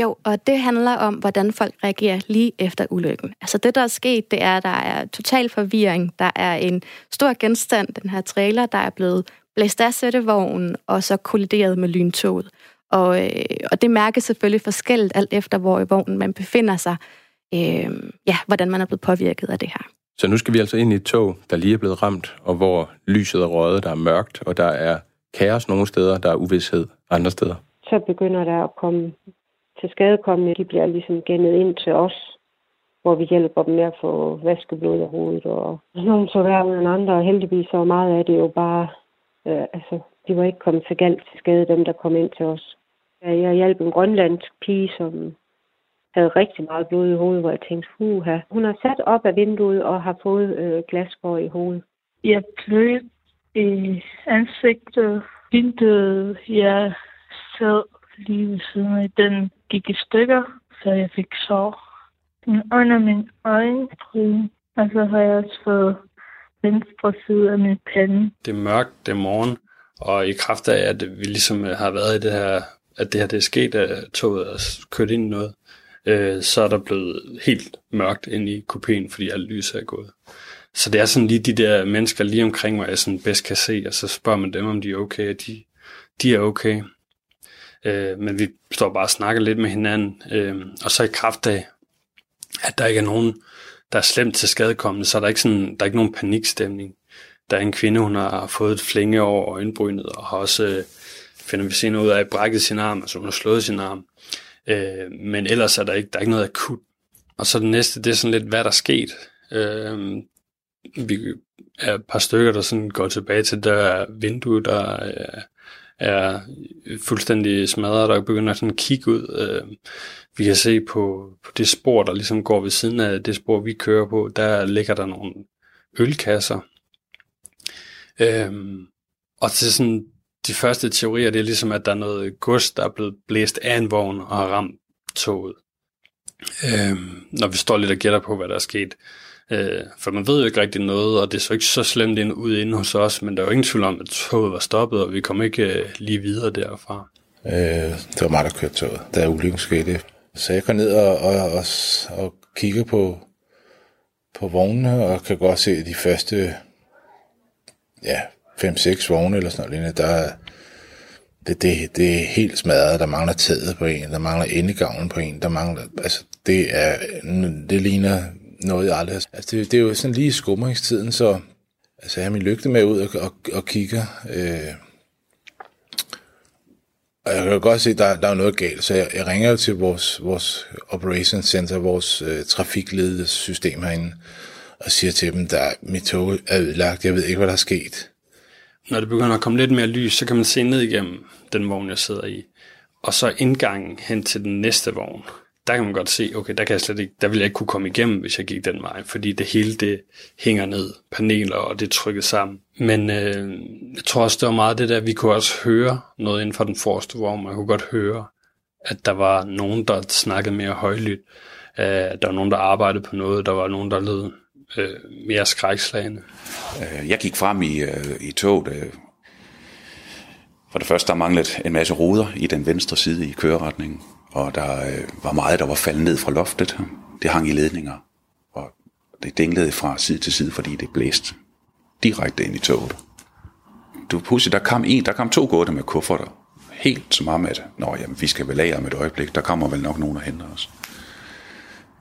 Jo, og det handler om, hvordan folk reagerer lige efter ulykken. Altså det, der er sket, det er, at der er total forvirring. Der er en stor genstand, den her trailer, der er blevet blæst af sættevognen, og så kollideret med lyntoget. Og, øh, og det mærkes selvfølgelig forskelligt, alt efter hvor i vognen man befinder sig øh, ja, hvordan man er blevet påvirket af det her. Så nu skal vi altså ind i et tog, der lige er blevet ramt, og hvor lyset er røget, der er mørkt, og der er kaos nogle steder, der er uvidshed andre steder. Så begynder der at komme til skadekommende. De bliver ligesom gennet ind til os, hvor vi hjælper dem med at få vaskeblod af hovedet. Og nogle så værre end andre, og heldigvis så meget af det jo bare, øh, altså, de var ikke kommet så galt til skade, dem der kom ind til os. Jeg hjalp en grønlandsk pige, som havde rigtig meget blod i hovedet, hvor jeg tænkte, huha. Hun har sat op af vinduet og har fået øh, glasgård i hovedet. Jeg blød i ansigtet. Vinduet, jeg sad lige ved siden af, den gik i stykker, så jeg fik sår. Under min øjenbryn, og så har jeg også fået venstre side af min pande. Det er mørkt, det er morgen, og i kraft af, at vi ligesom har været i det her, at det her det er sket, at toget er kørt ind i noget, øh, så er der blevet helt mørkt ind i kupéen, fordi alt lys er gået. Så det er sådan lige de der mennesker lige omkring mig, jeg sådan bedst kan se, og så spørger man dem, om de er okay, og de, de er okay. Øh, men vi står bare og snakker lidt med hinanden, øh, og så i kraft af, at der ikke er nogen, der er slemt til skadekommende, så er der ikke, sådan, der er ikke nogen panikstemning. Der er en kvinde, hun har fået et flænge over øjenbrynet, og har også, øh, finder vi senere ud af, brækket sin arm, altså hun har slået sin arm. Øh, men ellers er der ikke, der er ikke noget akut. Og så det næste, det er sådan lidt, hvad der er sket. Øh, vi er et par stykker, der sådan går tilbage til der vindue, der er, er fuldstændig smadret, der begynder sådan at kigge ud. Øh, vi kan se på, på det spor, der ligesom går ved siden af det spor, vi kører på, der ligger der nogle ølkasser. Øh, og til sådan de første teorier, det er ligesom, at der er noget gods, der er blevet blæst af en vogn og har ramt toget. Øh, når vi står lidt og gætter på, hvad der er sket. Øh, for man ved jo ikke rigtig noget, og det så ikke så slemt ind, ud inde hos os, men der er jo ingen tvivl om, at toget var stoppet, og vi kom ikke øh, lige videre derfra. Øh, det var mig, der kørte toget, da ulykken skete. Så jeg går ned og, og, og, og kigger på, på vognene, og kan godt se de første ja, 5-6 vogne eller sådan noget, der, det, det, det er helt smadret. Der mangler taget på en, der mangler endegavlen på en, der mangler... Altså, det, er, det ligner noget, jeg aldrig har... Altså, det, det er jo sådan lige i skumringstiden, så altså, jeg har min lygte med ud og, og, og kigger. Øh, og jeg kan godt se, at der, der er noget galt, så jeg, jeg ringer jo til vores, vores operation center, vores øh, trafikledelsessystem herinde, og siger til dem, at mit tog er ødelagt, jeg ved ikke, hvad der er sket. Når det begynder at komme lidt mere lys, så kan man se ned igennem den vogn, jeg sidder i. Og så indgangen hen til den næste vogn der kan man godt se, okay, der, kan jeg slet ikke, der ville jeg ikke kunne komme igennem, hvis jeg gik den vej, fordi det hele det hænger ned, paneler og det er trykket sammen. Men øh, jeg tror også, det var meget det der, vi kunne også høre noget inden for den forreste vogn, man kunne godt høre, at der var nogen, der snakkede mere højlydt, øh, der var nogen, der arbejdede på noget, der var nogen, der lød øh, mere skrækslagende. Øh, jeg gik frem i, øh, i toget. Øh. For det første, der manglede en masse ruder i den venstre side i køreretningen og der øh, var meget, der var faldet ned fra loftet. Det hang i ledninger, og det dinglede fra side til side, fordi det blæste direkte ind i toget. Du pludselig, der kom en, der kom to gårde med kufferter. Helt som om, at Nå, jamen, vi skal vel af om et øjeblik, der kommer vel nok nogen og henter os.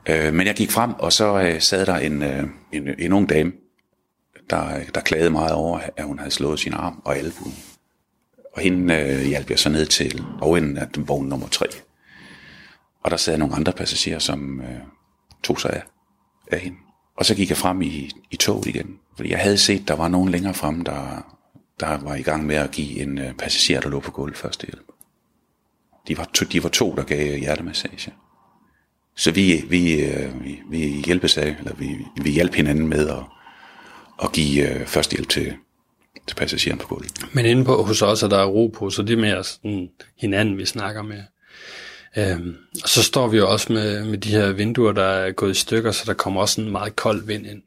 Øh, men jeg gik frem, og så øh, sad der en, øh, en, en ung dame, der, øh, der klagede meget over, at hun havde slået sin arm og albuen. Og hende øh, hjalp jeg så ned til overenden af vogn nummer 3. Og der sad nogle andre passagerer, som øh, tog sig af, af hende. Og så gik jeg frem i, i toget igen, fordi jeg havde set, der var nogen længere frem, der, der var i gang med at give en øh, passager, der lå på gulvet første hjælp. De var, to, de var to, der gav hjertemassage. Så vi, vi, øh, vi, vi hjælpes af, eller vi, vi hjælp hinanden med at, at give øh, førstehjælp til, til passageren på gulvet. Men inde på hos os er der ro på, så det er mere sådan hinanden, vi snakker med. Øhm, og så står vi jo også med, med de her vinduer, der er gået i stykker, så der kommer også en meget kold vind ind.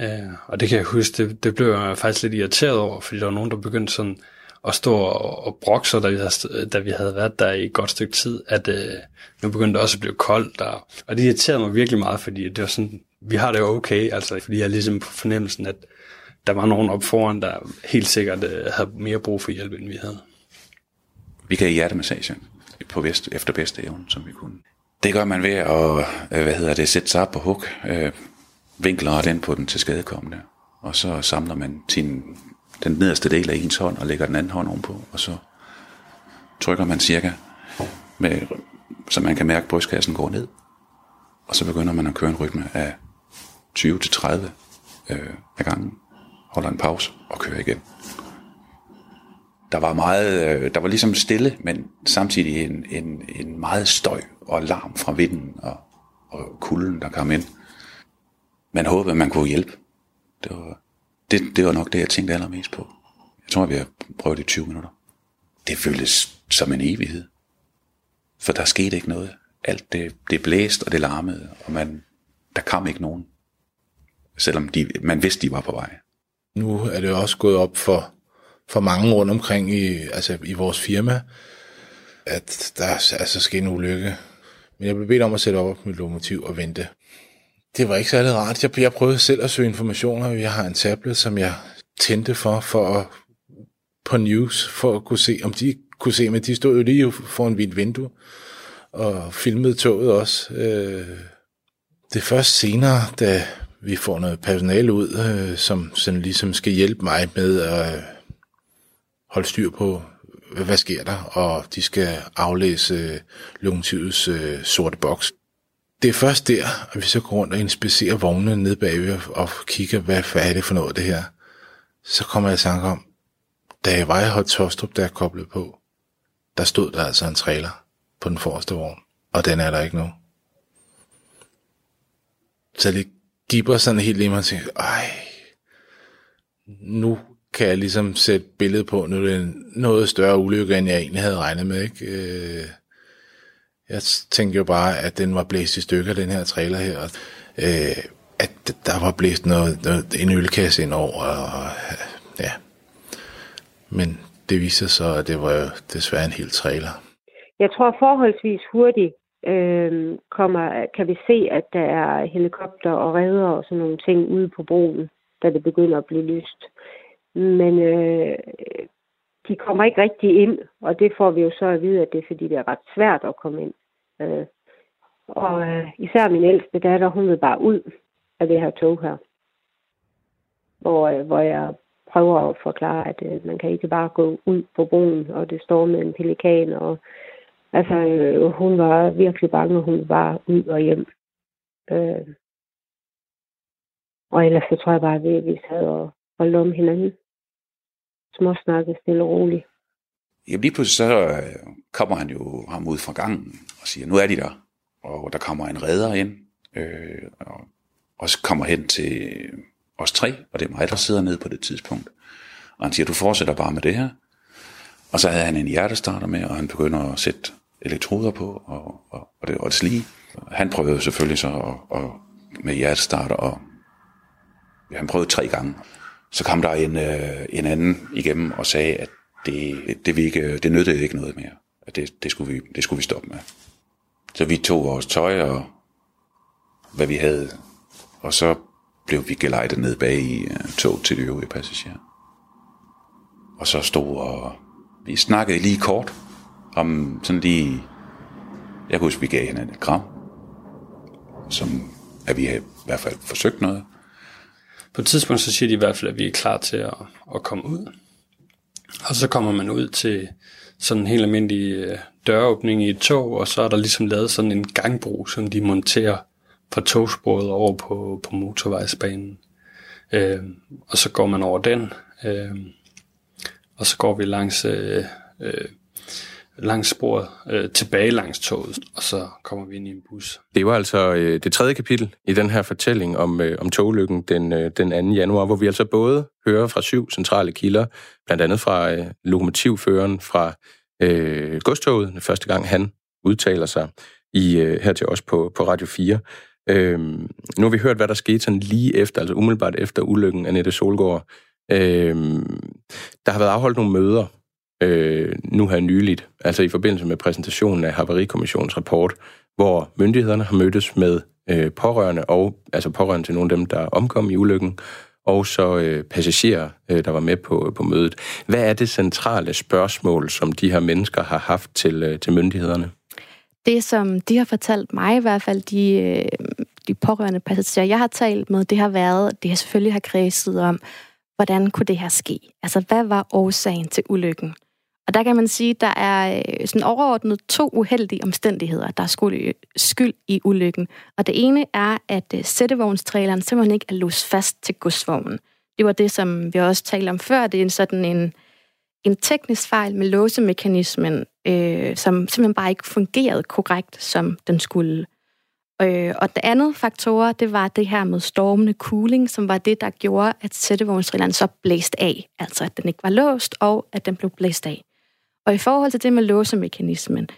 Øh, og det kan jeg huske, det, det blev jeg faktisk lidt irriteret over, fordi der var nogen, der begyndte sådan at stå og, og brokke sig, da vi, havde, da vi havde været der i et godt stykke tid, at øh, nu begyndte det også at blive koldt. Der. Og det irriterede mig virkelig meget, fordi det var sådan, vi har det jo okay, altså, fordi jeg ligesom på fornemmelsen, at der var nogen op foran, der helt sikkert øh, havde mere brug for hjælp, end vi havde. Vi kan i hjertemassage på vest, efter bedste evne, som vi kunne. Det gør man ved at øh, hvad hedder det, sætte sig op på hug, øh, vinkler den på den til skadekommende, og så samler man sin, den nederste del af ens hånd og lægger den anden hånd ovenpå, og så trykker man cirka, med, så man kan mærke, at brystkassen går ned. Og så begynder man at køre en rytme af 20-30 øh, af gangen, holder en pause og kører igen der var meget, øh, der var ligesom stille, men samtidig en, en, en meget støj og larm fra vinden og, og kulden, der kom ind. Man håbede, man kunne hjælpe. Det var, det, det var nok det, jeg tænkte allermest på. Jeg tror, vi har prøvet det i 20 minutter. Det føltes som en evighed. For der skete ikke noget. Alt det, det blæste, og det larmede, og man, der kom ikke nogen. Selvom de, man vidste, de var på vej. Nu er det også gået op for for mange rundt omkring i, altså i vores firma, at der er altså sket en ulykke. Men jeg blev bedt om at sætte op mit lokomotiv og vente. Det var ikke særlig rart. Jeg, jeg prøvede selv at søge informationer. Jeg har en tablet, som jeg tændte for, for at, på news, for at kunne se, om de kunne se, men de stod jo lige foran mit vindue og filmede toget også. Øh, det er først senere, da vi får noget personale ud, øh, som sådan ligesom skal hjælpe mig med at øh, holde styr på, hvad sker der, og de skal aflæse øh, øh, sorte boks. Det er først der, at vi så går rundt og inspicerer vognene ned bagved og kigger, hvad, hvad er det for noget det her. Så kommer jeg i tanke om, da jeg var i Hot Tostrup, der er koblet på, der stod der altså en trailer på den forreste vogn, og den er der ikke nu. Så det giver sådan helt i mig og tænker, ej, nu kan jeg ligesom sætte billedet på, nu er det en noget større ulykke, end jeg egentlig havde regnet med. Ikke? Øh, jeg tænkte jo bare, at den var blæst i stykker, den her trailer her. Øh, at der var blæst noget, noget, en ølkasse ind over, og ja. Men det viser så, at det var jo desværre en hel trailer. Jeg tror forholdsvis hurtigt øh, kommer, kan vi se, at der er helikopter og redder og sådan nogle ting ude på broen, da det begynder at blive lyst. Men øh, de kommer ikke rigtig ind, og det får vi jo så at vide, at det er fordi, det er ret svært at komme ind. Øh, og øh, især min ældste datter, hun vil bare ud af det her tog her. Hvor, øh, hvor jeg prøver at forklare, at øh, man kan ikke bare gå ud på broen, og det står med en pelikan. Og, altså, øh, hun var virkelig bange, hun var ud og hjem. Øh, og ellers så tror jeg bare, at vi, vi sad og holdt om hinanden småsnakke stille og roligt. Jamen lige pludselig så øh, kommer han jo ham ud fra gangen og siger, nu er de der. Og der kommer en redder ind, øh, og, og så kommer hen til os tre, og det er mig, der sidder nede på det tidspunkt. Og han siger, du fortsætter bare med det her. Og så havde han en hjertestarter med, og han begynder at sætte elektroder på, og, og, og det var det lige. Han prøvede selvfølgelig så at, at, med hjertestarter, og ja, han prøvede tre gange. Så kom der en, øh, en anden igennem og sagde, at det, det, vi ikke, det nyttede ikke noget mere. At det, det, skulle vi, det skulle vi stoppe med. Så vi tog vores tøj og hvad vi havde, og så blev vi gelejtet ned bag i øh, tog til de øvrige passagerer. Og så stod og vi snakkede lige kort om sådan lige, jeg kan huske, vi gav hinanden et kram, som at vi havde i hvert fald forsøgt noget. På et tidspunkt så siger de i hvert fald, at vi er klar til at, at komme ud. Og så kommer man ud til sådan en helt almindelig øh, døråbning i et tog, og så er der ligesom lavet sådan en gangbro, som de monterer fra togsporet over på, på motorvejsbanen. Øh, og så går man over den, øh, og så går vi langs, øh, øh, langs sporet øh, tilbage langs toget, og så kommer vi ind i en bus. Det var altså øh, det tredje kapitel i den her fortælling om, øh, om toglykken den, øh, den 2. januar, hvor vi altså både hører fra syv centrale kilder, blandt andet fra øh, lokomotivføreren fra øh, godstoget, den første gang han udtaler sig i øh, her til os på, på Radio 4. Øhm, nu har vi hørt, hvad der skete sådan lige efter, altså umiddelbart efter ulykken af Nette Solgaard. Øhm, der har været afholdt nogle møder øh, nu her nyligt, altså i forbindelse med præsentationen af Havarikommissionens rapport, hvor myndighederne har mødtes med øh, pårørende, og, altså pårørende til nogle af dem, der omkom i ulykken, og så øh, passagerer, øh, der var med på, på mødet. Hvad er det centrale spørgsmål, som de her mennesker har haft til, øh, til myndighederne? Det, som de har fortalt mig i hvert fald, de, øh, de pårørende passagerer, jeg har talt med, det har været, det har selvfølgelig har kredset om, hvordan kunne det her ske? Altså, hvad var årsagen til ulykken? Og der kan man sige, at der er øh, sådan overordnet to uheldige omstændigheder, der er skyld i ulykken. Og det ene er, at øh, sættevognstræleren simpelthen ikke er låst fast til godsvognen. Det var det, som vi også talte om før. Det er en sådan en, en teknisk fejl med låsemekanismen, øh, som simpelthen bare ikke fungerede korrekt, som den skulle. Øh, og det andet faktor, det var det her med stormende cooling, som var det, der gjorde, at sættevognstrilleren så blæste af. Altså, at den ikke var låst, og at den blev blæst af. Og i forhold til det med låsemekanismen,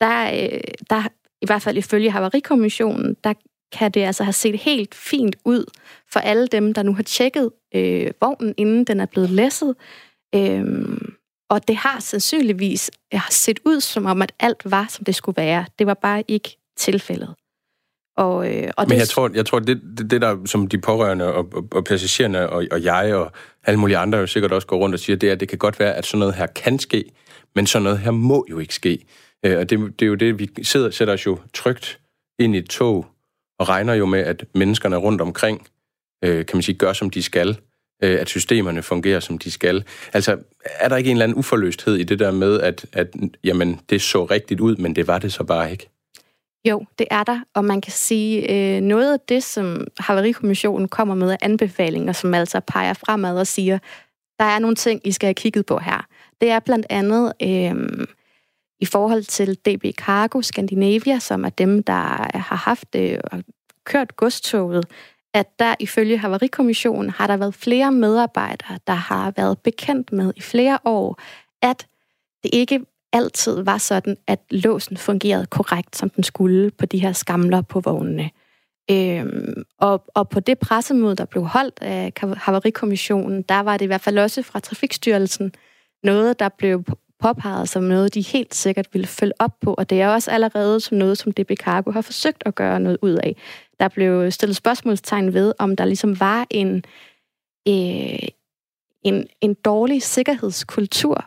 der, øh, der i hvert fald ifølge Havarikommissionen, der kan det altså have set helt fint ud for alle dem, der nu har tjekket øh, vognen, inden den er blevet læsset. Øhm, og det har sandsynligvis har set ud som om, at alt var, som det skulle være. Det var bare ikke tilfældet. Og, øh, og Men jeg tror, jeg tror det, det, det der, som de pårørende og, og, og passagererne og, og jeg og alle mulige andre jo sikkert også går rundt og siger, det er, at det kan godt være, at sådan noget her kan ske, men sådan noget her må jo ikke ske. Øh, og det, det er jo det, vi sidder, sætter os jo trygt ind i et tog og regner jo med, at menneskerne rundt omkring, øh, kan man sige, gør som de skal, øh, at systemerne fungerer som de skal. Altså, er der ikke en eller anden uforløsthed i det der med, at, at jamen, det så rigtigt ud, men det var det så bare ikke? Jo, det er der, og man kan sige, øh, noget af det, som Havarikommissionen kommer med af anbefalinger, som altså peger fremad og siger, der er nogle ting, I skal have kigget på her. Det er blandt andet øh, i forhold til DB Cargo Scandinavia, som er dem, der har haft øh, kørt godstoget, at der ifølge Havarikommissionen har der været flere medarbejdere, der har været bekendt med i flere år, at det ikke altid var sådan, at låsen fungerede korrekt, som den skulle på de her skamler på vognene. Øhm, og, og på det pressemøde, der blev holdt af Havarikommissionen, der var det i hvert fald også fra Trafikstyrelsen noget, der blev påpeget som noget, de helt sikkert ville følge op på, og det er også allerede som noget, som DB Cargo har forsøgt at gøre noget ud af. Der blev stillet spørgsmålstegn ved, om der ligesom var en, øh, en, en dårlig sikkerhedskultur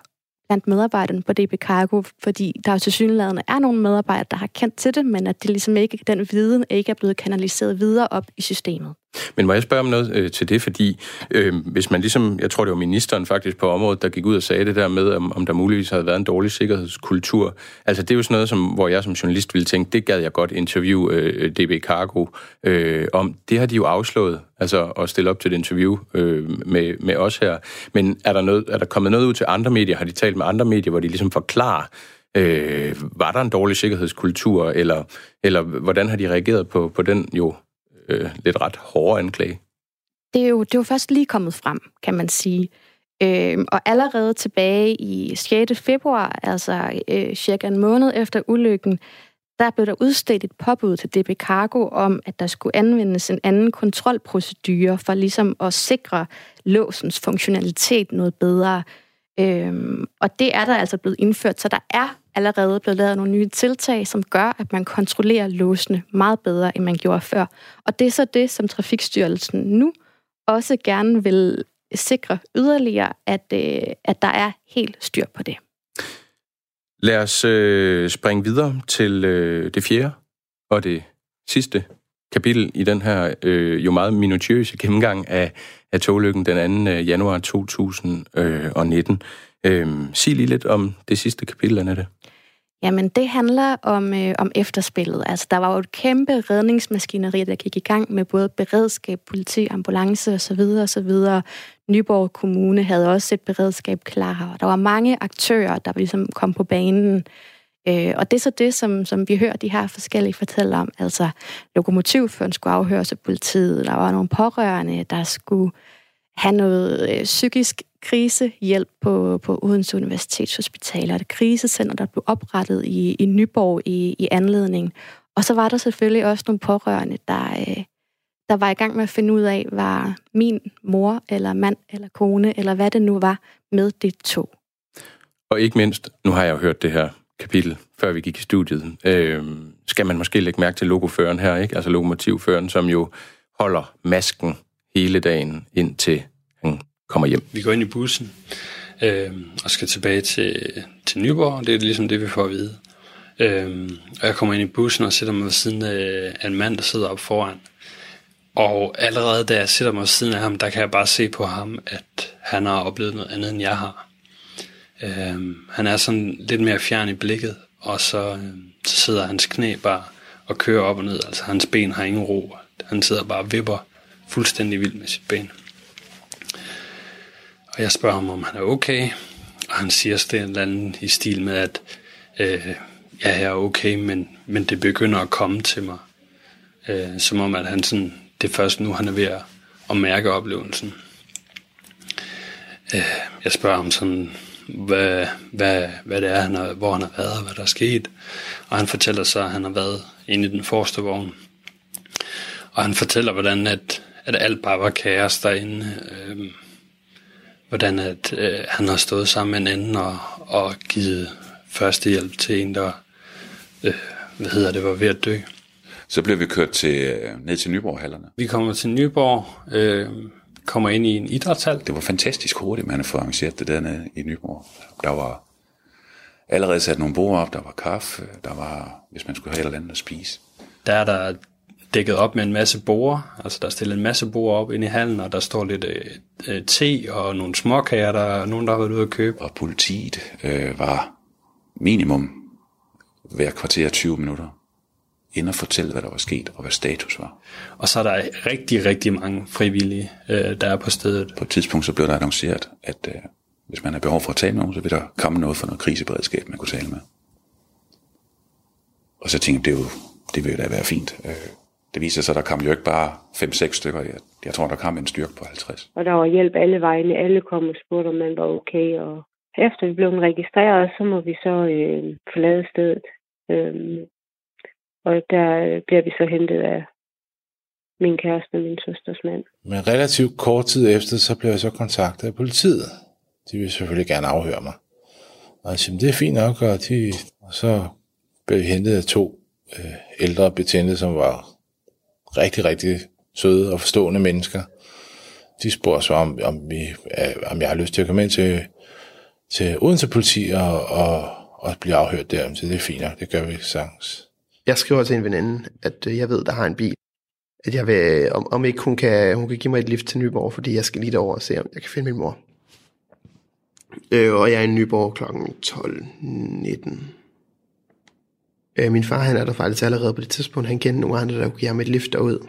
blandt medarbejderne på DB Cargo, fordi der jo til er nogle medarbejdere, der har kendt til det, men at det ligesom ikke, den viden ikke er blevet kanaliseret videre op i systemet. Men må jeg spørge om noget øh, til det, fordi øh, hvis man ligesom, jeg tror det var ministeren faktisk på området, der gik ud og sagde det der med, om, om der muligvis havde været en dårlig sikkerhedskultur. Altså det er jo sådan noget, som, hvor jeg som journalist ville tænke, det gad jeg godt interview øh, DB Cargo øh, om. Det har de jo afslået, altså at stille op til et interview øh, med, med os her. Men er der, noget, er der kommet noget ud til andre medier? Har de talt med andre medier, hvor de ligesom forklarer, øh, var der en dårlig sikkerhedskultur, eller, eller hvordan har de reageret på, på den jo øh, lidt ret hårde anklage. Det er, jo, det er jo først lige kommet frem, kan man sige. Øh, og allerede tilbage i 6. februar, altså øh, cirka en måned efter ulykken, der blev der udstedt et påbud til DB Cargo om, at der skulle anvendes en anden kontrolprocedure for ligesom at sikre låsens funktionalitet noget bedre. Øhm, og det er der altså blevet indført, så der er allerede blevet lavet nogle nye tiltag, som gør, at man kontrollerer låsene meget bedre, end man gjorde før. Og det er så det, som Trafikstyrelsen nu også gerne vil sikre yderligere, at, øh, at der er helt styr på det. Lad os øh, springe videre til øh, det fjerde og det sidste kapitel i den her øh, jo meget minutiøse gennemgang af, af toglykken den 2. Øh, januar 2019. Øh, sig lige lidt om det sidste kapitel, Annette. Jamen, det handler om, øh, om efterspillet. Altså, der var jo et kæmpe redningsmaskineri, der gik i gang med både beredskab, politi, ambulance osv. osv. Nyborg Kommune havde også et beredskab klar, og der var mange aktører, der ligesom kom på banen. Øh, og det er så det, som, som vi hører de her forskellige fortæller om. Altså, lokomotivføren skulle afhøres af politiet, der var nogle pårørende, der skulle have noget øh, psykisk krisehjælp på, på Odense Universitetshospital, og det krisecenter, der blev oprettet i, i Nyborg i, i anledning. Og så var der selvfølgelig også nogle pårørende, der, øh, der var i gang med at finde ud af, var min mor, eller mand, eller kone, eller hvad det nu var, med det tog. Og ikke mindst, nu har jeg jo hørt det her kapitel, før vi gik i studiet, øh, skal man måske lægge mærke til logoføren her, ikke? altså lokomotivføren, som jo holder masken hele dagen, indtil til kommer hjem. Vi går ind i bussen øh, og skal tilbage til, til Nyborg. Det er ligesom det, vi får at vide. Øh, og jeg kommer ind i bussen og sætter mig ved siden af en mand, der sidder op foran. Og allerede da jeg sætter mig ved siden af ham, der kan jeg bare se på ham, at han har oplevet noget andet, end jeg har. Øh, han er sådan lidt mere fjern i blikket, og så, øh, så sidder hans knæ bare og kører op og ned. Altså hans ben har ingen ro. Han sidder bare og vipper fuldstændig vildt med sit ben. Og jeg spørger ham, om han er okay. Og han siger sådan en eller anden i stil med, at øh, ja, jeg er okay, men, men det begynder at komme til mig. Øh, som om, at han sådan, det er først nu, han er ved at, at mærke oplevelsen. Øh, jeg spørger ham sådan, hvad, hvad, hvad det er, han har, hvor han har været, og hvad der er sket. Og han fortæller så, at han har været inde i den forreste vogn. Og han fortæller, hvordan at, at alt bare var kaos derinde. Øh, hvordan at, øh, han har stået sammen med en anden og, og givet førstehjælp til en, der øh, hvad hedder det, var ved at dø. Så bliver vi kørt til, øh, ned til Nyborg-hallerne. Vi kommer til Nyborg, øh, kommer ind i en idrætshal. Det var fantastisk hurtigt, man har fået arrangeret det dernede i Nyborg. Der var allerede sat nogle bord op, der var kaffe, der var, hvis man skulle have et eller andet at spise. Der er der dækket op med en masse borer. Altså der er stillet en masse borer op ind i hallen, og der står lidt øh, øh, te og nogle småkager, der er nogen, der har været ude at købe. Og politiet øh, var minimum hver kvarter 20 minutter ind og fortælle, hvad der var sket, og hvad status var. Og så er der rigtig, rigtig mange frivillige, øh, der er på stedet. På et tidspunkt så blev der annonceret, at øh, hvis man har behov for at tale med nogen, så vil der komme noget for noget kriseberedskab, man kunne tale med. Og så tænkte jeg, det, jo, det vil jo da være fint. Øh, det viser sig, at der kom jo ikke bare 5-6 stykker. Jeg, jeg tror, der kom en styrke på 50. Og der var hjælp alle vegne. Alle kom og spurgte, om man var okay. Og efter vi blev registreret, så må vi så øh, forlade stedet. Øhm, og der bliver vi så hentet af min kæreste og min søsters mand. Men relativt kort tid efter, så blev jeg så kontaktet af politiet. De vil selvfølgelig gerne afhøre mig. Og jeg siger, det er fint nok, og, de, og så blev vi hentet af to øh, ældre betjente, som var rigtig, rigtig søde og forstående mennesker. De spurgte så, om, om, vi, øh, om jeg har lyst til at komme ind til til Odense politi og, og, og blive afhørt der. Så det er fint nok, det gør vi sagtens. Jeg skriver til en veninde, at øh, jeg ved, der har en bil. At jeg vil, om, om ikke hun kan, hun kan give mig et lift til Nyborg, fordi jeg skal lige derover og se, om jeg kan finde min mor. Øh, og jeg er i Nyborg kl. 12.19. Øh, min far, han er der faktisk allerede på det tidspunkt. Han kendte nogle andre, der kunne give ham et lift derud.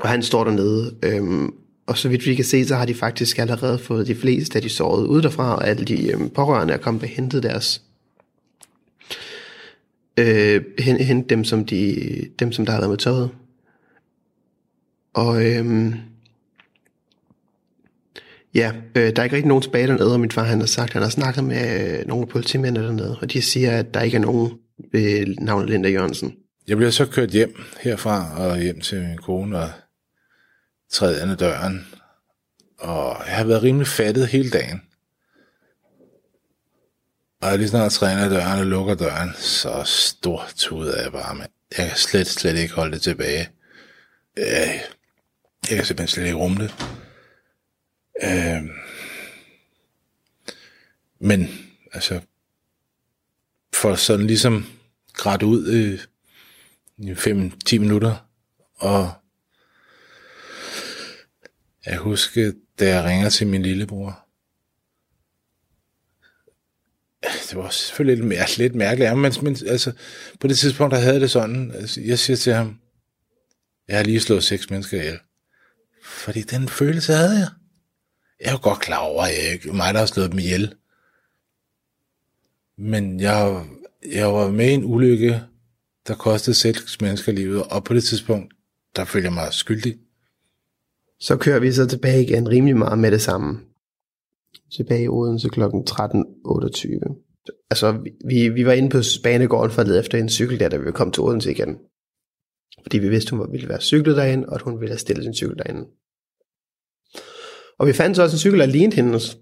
Og han står dernede. Øh, og så vidt vi kan se, så har de faktisk allerede fået de fleste af de sårede ud derfra, og alle de øh, pårørende er kommet og hentet deres øh, hente dem som de dem som der har været med tøjet. Og øhm, ja, øh, der er ikke rigtig nogen tilbage dernede, og min far han har sagt, han har snakket med øh, nogle politimænd dernede, og de siger, at der ikke er nogen ved navnet Linda Jørgensen. Jeg bliver så kørt hjem herfra og hjem til min kone og træde ind ad døren. Og jeg har været rimelig fattet hele dagen. Og jeg lige snart træner døren og lukker døren, så stor tud er jeg bare, mand. Jeg kan slet, slet ikke holde det tilbage. Jeg, jeg kan simpelthen slet ikke rumme det. Øh, men, altså, for sådan ligesom grædt ud i, i 5-10 minutter, og jeg husker, da jeg ringer til min lillebror, det var selvfølgelig lidt, mær- lidt mærkeligt, men, men altså, på det tidspunkt, der havde det sådan, altså, jeg siger til ham, jeg har lige slået seks mennesker ihjel. Fordi den følelse havde jeg. Jeg er jo godt klar over, at jeg ikke mig, der har slået dem ihjel. Men jeg, jeg var med i en ulykke, der kostede seks mennesker livet, og på det tidspunkt, der følte jeg mig skyldig. Så kører vi så tilbage igen rimelig meget med det samme. Tilbage i Odense kl. 13.28. Altså, vi, vi var inde på Banegården for at lede efter en cykel der, da vi kom til Odense igen. Fordi vi vidste, hun ville være cyklet derhen, og at hun ville have stillet sin cykel derinde. Og vi fandt så også en cykel, der lignede hendes.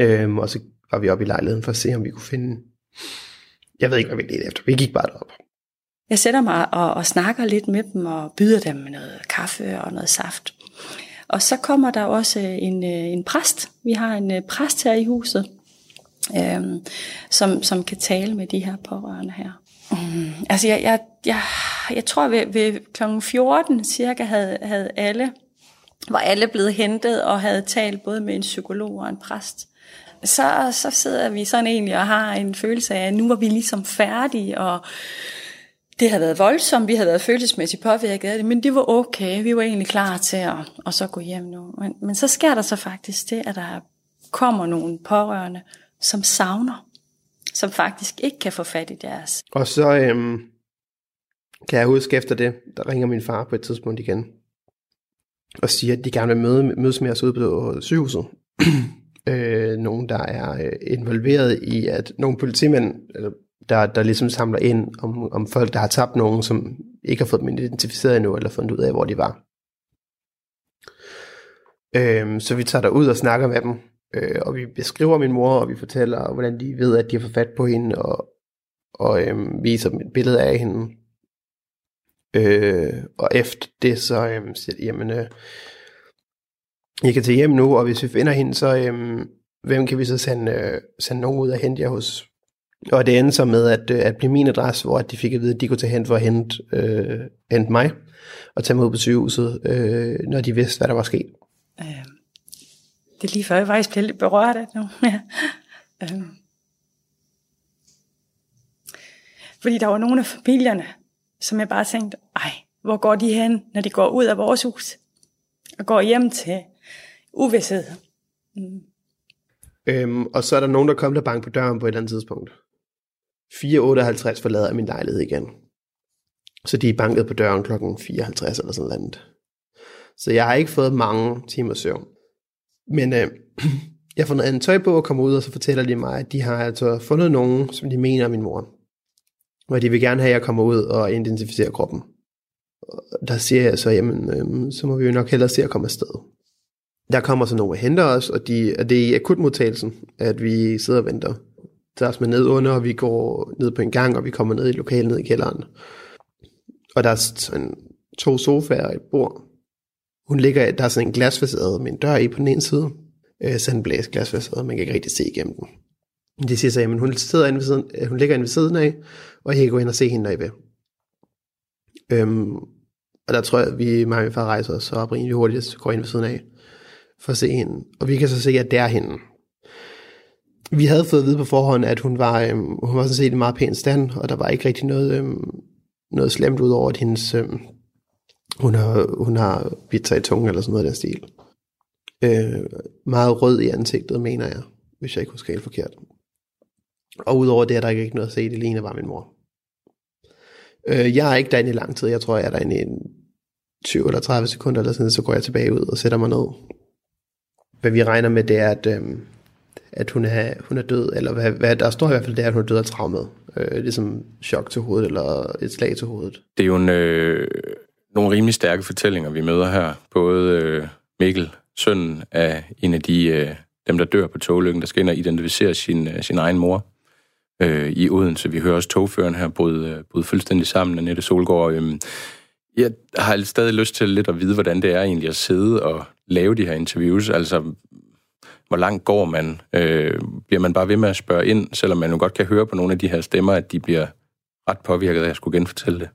Øhm, og så var vi oppe i lejligheden for at se, om vi kunne finde... Jeg ved ikke, hvad vi ledte efter. Vi gik bare derop. Jeg sætter mig og, og snakker lidt med dem og byder dem noget kaffe og noget saft. Og så kommer der også øh, en, øh, en præst. Vi har en øh, præst her i huset, øhm, som, som kan tale med de her pårørende her. Mm, altså jeg, jeg, jeg, jeg tror ved, ved kl. 14 cirka havde, havde alle, var alle blevet hentet og havde talt både med en psykolog og en præst. Så, så sidder vi sådan egentlig og har en følelse af, at nu var vi ligesom færdige, og det havde været voldsomt, vi havde været følelsesmæssigt påvirket af det, men det var okay, vi var egentlig klar til at, at så gå hjem nu. Men, men så sker der så faktisk det, at der kommer nogle pårørende, som savner, som faktisk ikke kan få fat i deres. Og så øhm, kan jeg huske efter det, der ringer min far på et tidspunkt igen, og siger, at de gerne vil møde, mødes med os ude på sygehuset. øh, nogen, der er øh, involveret i, at nogle politimænd, eller der, der ligesom samler ind om, om folk, der har tabt nogen, som ikke har fået dem identificeret endnu, eller fundet ud af, hvor de var. Øh, så vi tager ud og snakker med dem, øh, og vi beskriver min mor, og vi fortæller, hvordan de ved, at de har fået fat på hende, og, og øh, viser dem et billede af hende. Øh, og efter det, så øh, siger de, jamen, øh, i kan tage hjem nu, og hvis vi finder hende, så øhm, hvem kan vi så sende, øh, sende nogen ud og hente jer hos? Og det endte så med at, øh, at blive min adresse, hvor de fik at vide, at de kunne tage hen for at hente, øh, hente mig, og tage mig ud på sygehuset, øh, når de vidste, hvad der var sket. Øh, det er lige før, jeg faktisk bliver lidt berørt af det nu. øh. Fordi der var nogle af familierne, som jeg bare tænkte, ej, hvor går de hen, når de går ud af vores hus? Og går hjem til uvidshed. Mm. Øhm, og så er der nogen, der kommer til bank på døren på et eller andet tidspunkt. 4.58 forlader min lejlighed igen. Så de er banket på døren klokken 54 eller sådan noget. Så jeg har ikke fået mange timer søvn. Men øh, jeg får noget andet tøj på og kommer ud, og så fortæller de mig, at de har altså fundet nogen, som de mener er min mor. Og de vil gerne have, at jeg kommer ud og identificerer kroppen. Og der siger jeg så, jamen, øh, så må vi jo nok hellere se at komme afsted. Der kommer så nogen og henter os, og, de, og det er i akutmodtagelsen, at vi sidder og venter. Der er med ned under, og vi går ned på en gang, og vi kommer ned i lokalet ned i kælderen. Og der er sådan to sofaer og et bord. Hun ligger, der er sådan en glasfacade med en dør i på den ene side. øh, sandblæsglas, og man kan ikke rigtig se igennem den. De siger så, at hun, sidder inde ved siden, øh, hun ligger inde ved siden af, og jeg kan gå ind og se hende, når I vil. Øhm, og der tror jeg, at vi, mig og min far rejser os op rimelig hurtigt, går ind ved siden af, for at se hende. Og vi kan så se, at det er hende. Vi havde fået at vide på forhånd, at hun var, øhm, hun var sådan set i meget pæn stand, og der var ikke rigtig noget, øhm, noget slemt ud over, at hendes, øhm, hun, har, hun har bidt sig i tungen eller sådan noget af den stil. Øh, meget rød i ansigtet, mener jeg, hvis jeg ikke husker helt forkert. Og udover det er der ikke noget at se, det ligner bare min mor. Øh, jeg er ikke derinde i lang tid, jeg tror, jeg er derinde i 20 eller 30 sekunder, eller sådan, så går jeg tilbage ud og sætter mig ned. Hvad vi regner med, det er, at, øh, at hun, er, hun er død, eller hvad, hvad der står i hvert fald, det er, at hun er død af traumet. Øh, ligesom chok til hovedet, eller et slag til hovedet. Det er jo en, øh, nogle rimelig stærke fortællinger, vi møder her. Både øh, Mikkel, sønnen af en af de, øh, dem, der dør på toglykken, der skal ind og identificere sin, øh, sin egen mor øh, i Odense. Vi hører også togføreren her bryde, øh, bryde fuldstændig sammen, Annette Solgaard. Øh, jeg har stadig lyst til lidt at vide, hvordan det er egentlig at sidde og lave de her interviews. Altså, hvor langt går man? Øh, bliver man bare ved med at spørge ind, selvom man jo godt kan høre på nogle af de her stemmer, at de bliver ret påvirket af, at jeg skulle genfortælle det?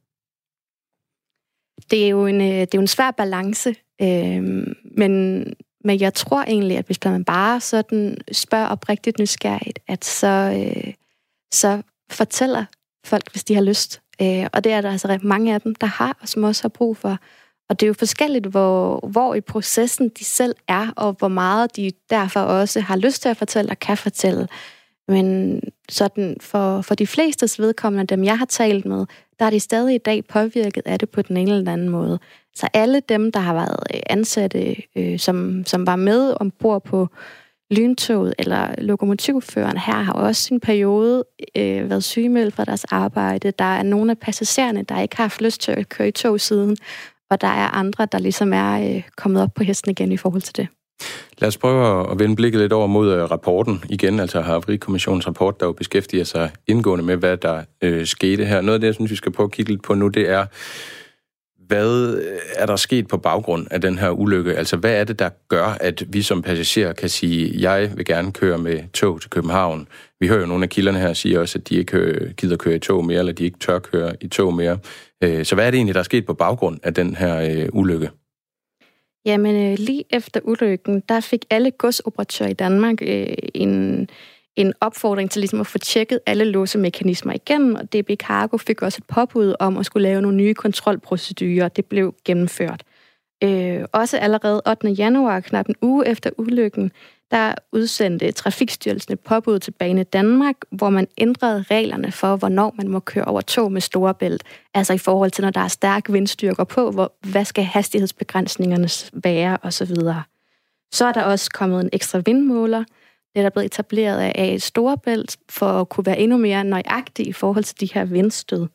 Det er jo en, øh, det er jo en svær balance, øh, men, men jeg tror egentlig, at hvis man bare sådan spørger oprigtigt nysgerrigt, at så, øh, så fortæller folk, hvis de har lyst. Øh, og det er der altså mange af dem, der har, og som også har brug for. Og det er jo forskelligt, hvor, hvor i processen de selv er, og hvor meget de derfor også har lyst til at fortælle og kan fortælle. Men sådan for, for de flestes vedkommende, dem jeg har talt med, der er de stadig i dag påvirket af det på den ene eller anden måde. Så alle dem, der har været øh, ansatte, øh, som, som var med ombord på lyntoget eller lokomotivføreren her, har også en periode øh, været sygemeldt fra deres arbejde. Der er nogle af passagererne, der ikke har haft lyst til at køre i tog siden, og der er andre, der ligesom er øh, kommet op på hesten igen i forhold til det. Lad os prøve at vende blikket lidt over mod øh, rapporten igen, altså Havarikommissionens rapport, der jo beskæftiger sig indgående med, hvad der øh, skete her. Noget af det, jeg synes, vi skal prøve at kigge lidt på nu, det er, hvad øh, er der sket på baggrund af den her ulykke? Altså, hvad er det, der gør, at vi som passagerer kan sige, jeg vil gerne køre med tog til København? Vi hører jo nogle af kilderne her sige også, at de ikke øh, gider køre i tog mere, eller de ikke tør køre i tog mere. Øh, så hvad er det egentlig, der er sket på baggrund af den her ulykke? Jamen, lige efter ulykken, der fik alle godsoperatører i Danmark en, en opfordring til ligesom at få tjekket alle låsemekanismer igennem, og DB Cargo fik også et påbud om at skulle lave nogle nye kontrolprocedurer. Det blev gennemført. Øh, også allerede 8. januar, knap en uge efter ulykken, der udsendte Trafikstyrelsen et påbud til Bane Danmark, hvor man ændrede reglerne for, hvornår man må køre over tog med store bælt. Altså i forhold til, når der er stærke vindstyrker på, hvor, hvad skal hastighedsbegrænsningerne være osv. Så er der også kommet en ekstra vindmåler. Det er der blevet etableret af et storebælt for at kunne være endnu mere nøjagtig i forhold til de her vindstød.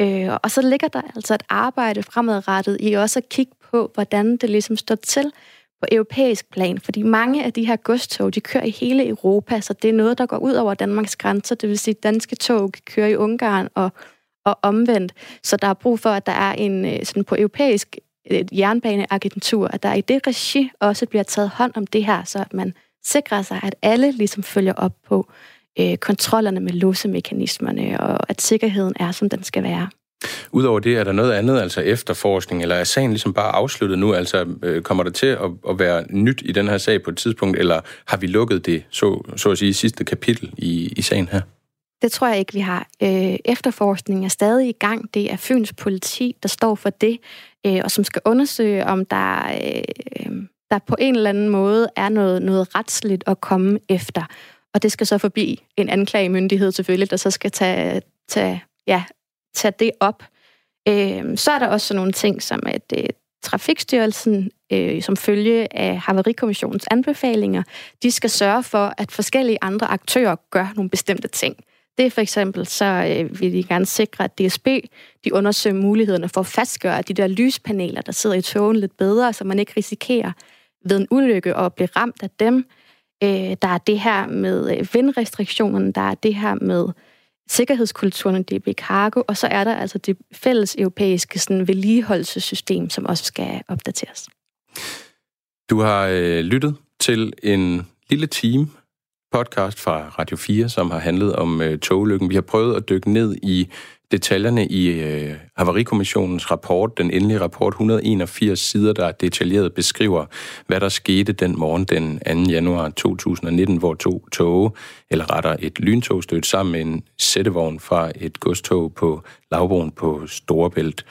Øh, og så ligger der altså et arbejde fremadrettet i også at kigge på, hvordan det ligesom står til på europæisk plan, fordi mange af de her godstog, de kører i hele Europa, så det er noget, der går ud over Danmarks grænser, det vil sige, at danske tog kan køre i Ungarn og, og omvendt. Så der er brug for, at der er en øh, sådan på europæisk øh, jernbaneagentur, at der i det regi også bliver taget hånd om det her, så at man sikrer sig, at alle ligesom følger op på øh, kontrollerne med låsemekanismerne, og at sikkerheden er, som den skal være. Udover det, er der noget andet, altså efterforskning, eller er sagen ligesom bare afsluttet nu? Altså, øh, kommer der til at, at være nyt i den her sag på et tidspunkt, eller har vi lukket det, så, så at sige, sidste kapitel i, i sagen her? Det tror jeg ikke, vi har. Øh, efterforskningen er stadig i gang. Det er Fyns politi, der står for det, øh, og som skal undersøge, om der, øh, der på en eller anden måde er noget, noget retsligt at komme efter. Og det skal så forbi en anklagemyndighed selvfølgelig, der så skal tage, tage ja, tage det op. Øh, så er der også sådan nogle ting, som at øh, Trafikstyrelsen, øh, som følge af Havarikommissionens anbefalinger, de skal sørge for, at forskellige andre aktører gør nogle bestemte ting. Det er for eksempel, så øh, vil de gerne sikre, at DSB de undersøger mulighederne for at fastgøre de der lyspaneler, der sidder i togen lidt bedre, så man ikke risikerer ved en ulykke og blive ramt af dem. Øh, der er det her med øh, vindrestriktionerne, der er det her med sikkerhedskulturen i DB Cargo, og så er der altså det fælles europæiske sådan, vedligeholdelsessystem, som også skal opdateres. Du har øh, lyttet til en lille team podcast fra Radio 4, som har handlet om øh, togulykken. Vi har prøvet at dykke ned i detaljerne i øh, Havarikommissionens rapport, den endelige rapport, 181 sider, der detaljeret beskriver, hvad der skete den morgen den 2. januar 2019, hvor to tog, eller retter et lyntog, stødte sammen med en sættevogn fra et godstog på lavbroen på Storebælt.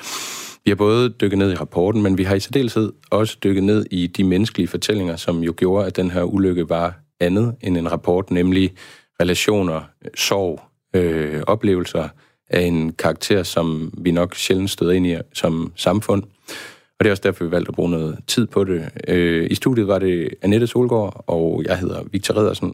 Vi har både dykket ned i rapporten, men vi har i særdeleshed også dykket ned i de menneskelige fortællinger, som jo gjorde, at den her ulykke var andet end en rapport, nemlig relationer, sorg, øh, oplevelser af en karakter, som vi nok sjældent støder ind i som samfund. Og det er også derfor, vi valgte at bruge noget tid på det. Øh, I studiet var det Annette Solgaard, og jeg hedder Victor Redersen,